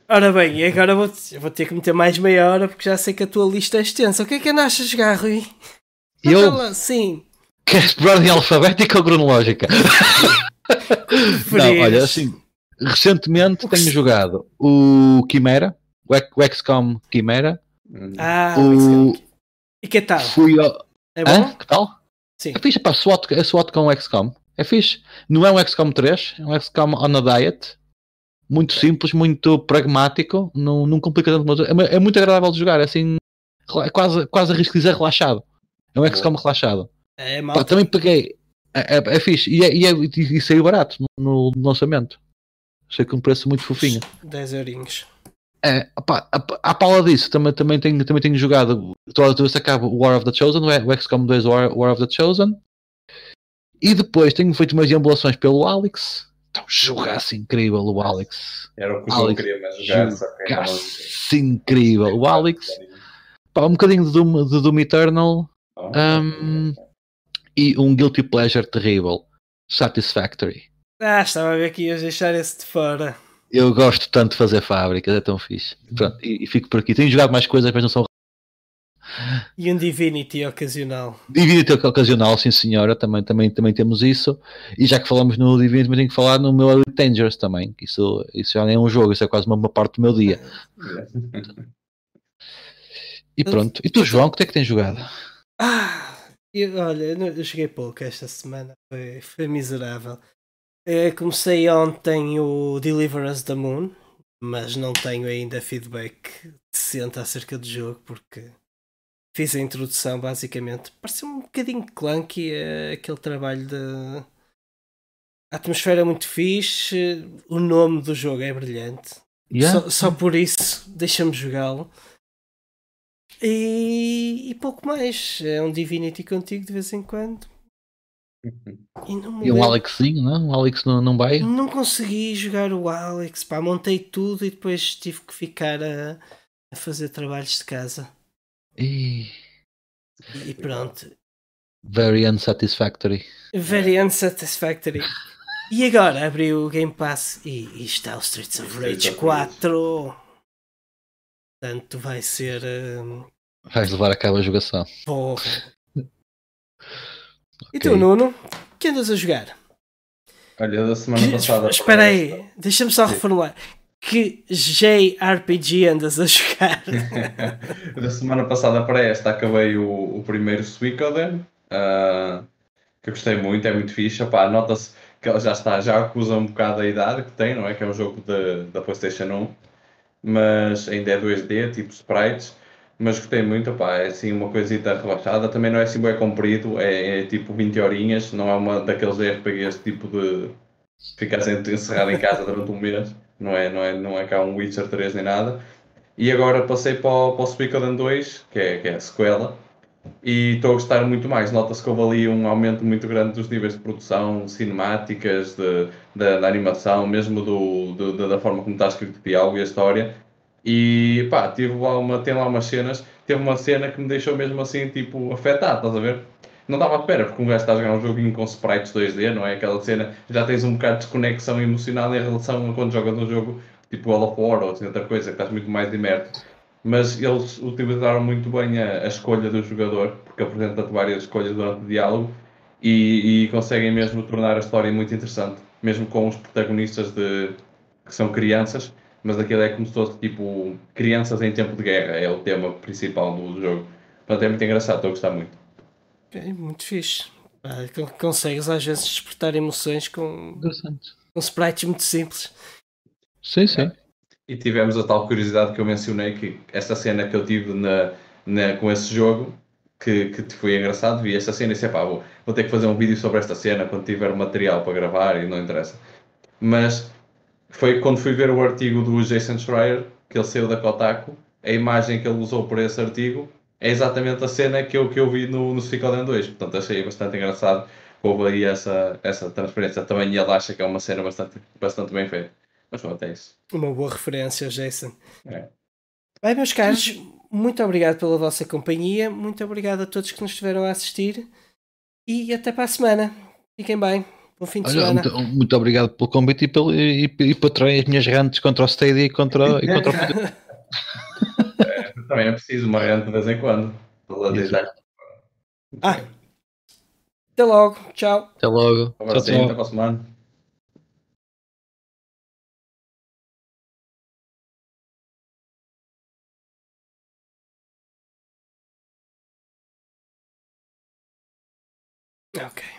Ora bem, e agora vou, vou ter que meter mais meia hora porque já sei que a tua lista é extensa. O que é que andaste a jogar, Rui? Eu? Sim. Queres por ordem alfabética ou cronológica? não, olha, assim, recentemente tenho jogado o Quimera, o XCOM Quimera. Ah, o... E que tal? Fui ao... É bom? Hã? Que tal? Sim. É fixe, pá, SWAT, é SWAT com o XCOM. É fixe. Não é um XCOM 3, é um XCOM on a diet. Muito simples, muito pragmático, não, não complica tanto. É, é muito agradável de jogar, é assim, é quase, quase arrisco dizer relaxado. É um XCOM relaxado. É, mal. Também peguei. É, é, é fixe. E, é, e, é, e, saiu barato no, no lançamento. Achei que um preço muito fofinho. 10 eurinhos. É, opa, à pala disso, também, também, tenho, também tenho jogado. Toda a vez acaba o War of the Chosen, o XCOM 2 War, War of the Chosen. E depois tenho feito umas deambulações pelo Alex. Então, jogasse incrível o Alex. Era o que Alex, eu queria mais jogar. Jogasse incrível. O Alex. Pá, um bocadinho de Doom, de Doom Eternal. Oh, um, e um Guilty Pleasure terrível. Satisfactory. Ah, estava a ver que ias deixar esse de fora. Eu gosto tanto de fazer fábricas, é tão fixe. Pronto, e, e, fico por aqui. Tenho jogado mais coisas, mas não são. E um Divinity ocasional. Divinity ocasional, sim senhora, também, também, também temos isso. E já que falamos no Divinity, também tenho que falar no meu Elite Dangerous também. Isso, isso já nem é um jogo, isso é quase uma, uma parte do meu dia. E pronto. E tu, João, o que é que tens jogado? Ah, eu, olha, eu joguei pouco esta semana, foi, foi miserável. Eh, comecei ontem o Deliver Us the Moon, mas não tenho ainda feedback decente acerca do jogo porque fiz a introdução basicamente. Pareceu um bocadinho clunky uh, aquele trabalho de. A atmosfera é muito fixe, o nome do jogo é brilhante. Yeah. Só, só, por isso deixa-me jogá-lo. E, e pouco mais. É um Divinity contigo de vez em quando. E, e um Alexinho, não? Um Alex não, não vai? Não consegui jogar o Alex, pá, montei tudo e depois tive que ficar a, a fazer trabalhos de casa. E... e pronto. Very unsatisfactory. Very unsatisfactory. E agora abri o Game Pass e, e está o Streets of Rage 4. Portanto, vai ser. Um... Vais levar a cabo a jogação. Porra. E tu, Nuno? que andas a jogar? Olha, da semana passada. Espera aí, deixa-me só reformular. Que JRPG andas a jogar? da semana passada para esta acabei o, o primeiro Suicoden, uh, que eu gostei muito, é muito fixe. Nota-se que ela já está, já acusa um bocado a idade que tem, não é? Que é um jogo de, da PlayStation 1, mas ainda é 2D, tipo sprites mas gostei muito, pá, é assim uma coisita relaxada, também não é assim bem comprido, é, é, tipo 20 horinhas, não é uma daqueles RPGs tipo de ficar encerrado em casa durante um mês, não é, não é, não é cá um Witcher 3 nem nada. E agora passei para o, para o Suicoden 2, que é, que é a sequela, e estou a gostar muito mais. Nota-se que houve ali um aumento muito grande dos níveis de produção, cinemáticas, de, de da animação, mesmo do, da forma como está escrito o diálogo e a história. E pá, tive lá uma, tem lá umas cenas, teve uma cena que me deixou mesmo assim, tipo, afetado, estás a ver? Não estava à espera, porque um gajo está a jogar um joguinho com sprites 2D, não é? Aquela cena, já tens um bocado de desconexão emocional em relação a quando jogas um jogo tipo World of War ou assim, outra coisa, que estás muito mais imerso. Mas eles utilizaram muito bem a, a escolha do jogador, porque apresenta-te várias escolhas durante o diálogo e, e, conseguem mesmo tornar a história muito interessante, mesmo com os protagonistas de, que são crianças mas aquilo é como se fosse tipo crianças em tempo de guerra, é o tema principal do, jogo. Portanto, é muito engraçado, estou a gostar muito. É muito fixe. Ah, consegues às vezes despertar emoções com, com sprites muito simples. Sim, sim. É. E tivemos a tal curiosidade que eu mencionei, que esta cena que eu tive na, na, com esse jogo, que, que foi engraçado, vi esta cena e disse, pá, vou, vou ter que fazer um vídeo sobre esta cena quando tiver material para gravar e não interessa. Mas foi quando fui ver o artigo do Jason Schreier, que ele saiu da Kotaku, a imagem que ele usou por esse artigo é exatamente a cena que eu, que eu vi no, no Suicoden 2. Portanto, achei bastante engraçado que houve aí essa, essa transferência. Também ele acha que é uma cena bastante, bastante bem feita. Mas pronto, é isso. Uma boa referência, Jason. É. Bem, meus caros, muito obrigado pela vossa companhia. Muito obrigado a todos que nos estiveram a assistir. E até para a semana. Fiquem bem. Bom fim de Olha, semana. Muito, muito, obrigado pelo convite e, pelo, e, e por trair as minhas rentes contra o Stadia e contra, e contra o Também é preciso uma rente de vez em quando. Ah, até logo. Tchau. Até logo. Tchau, tchau. Até para a semana. Okay.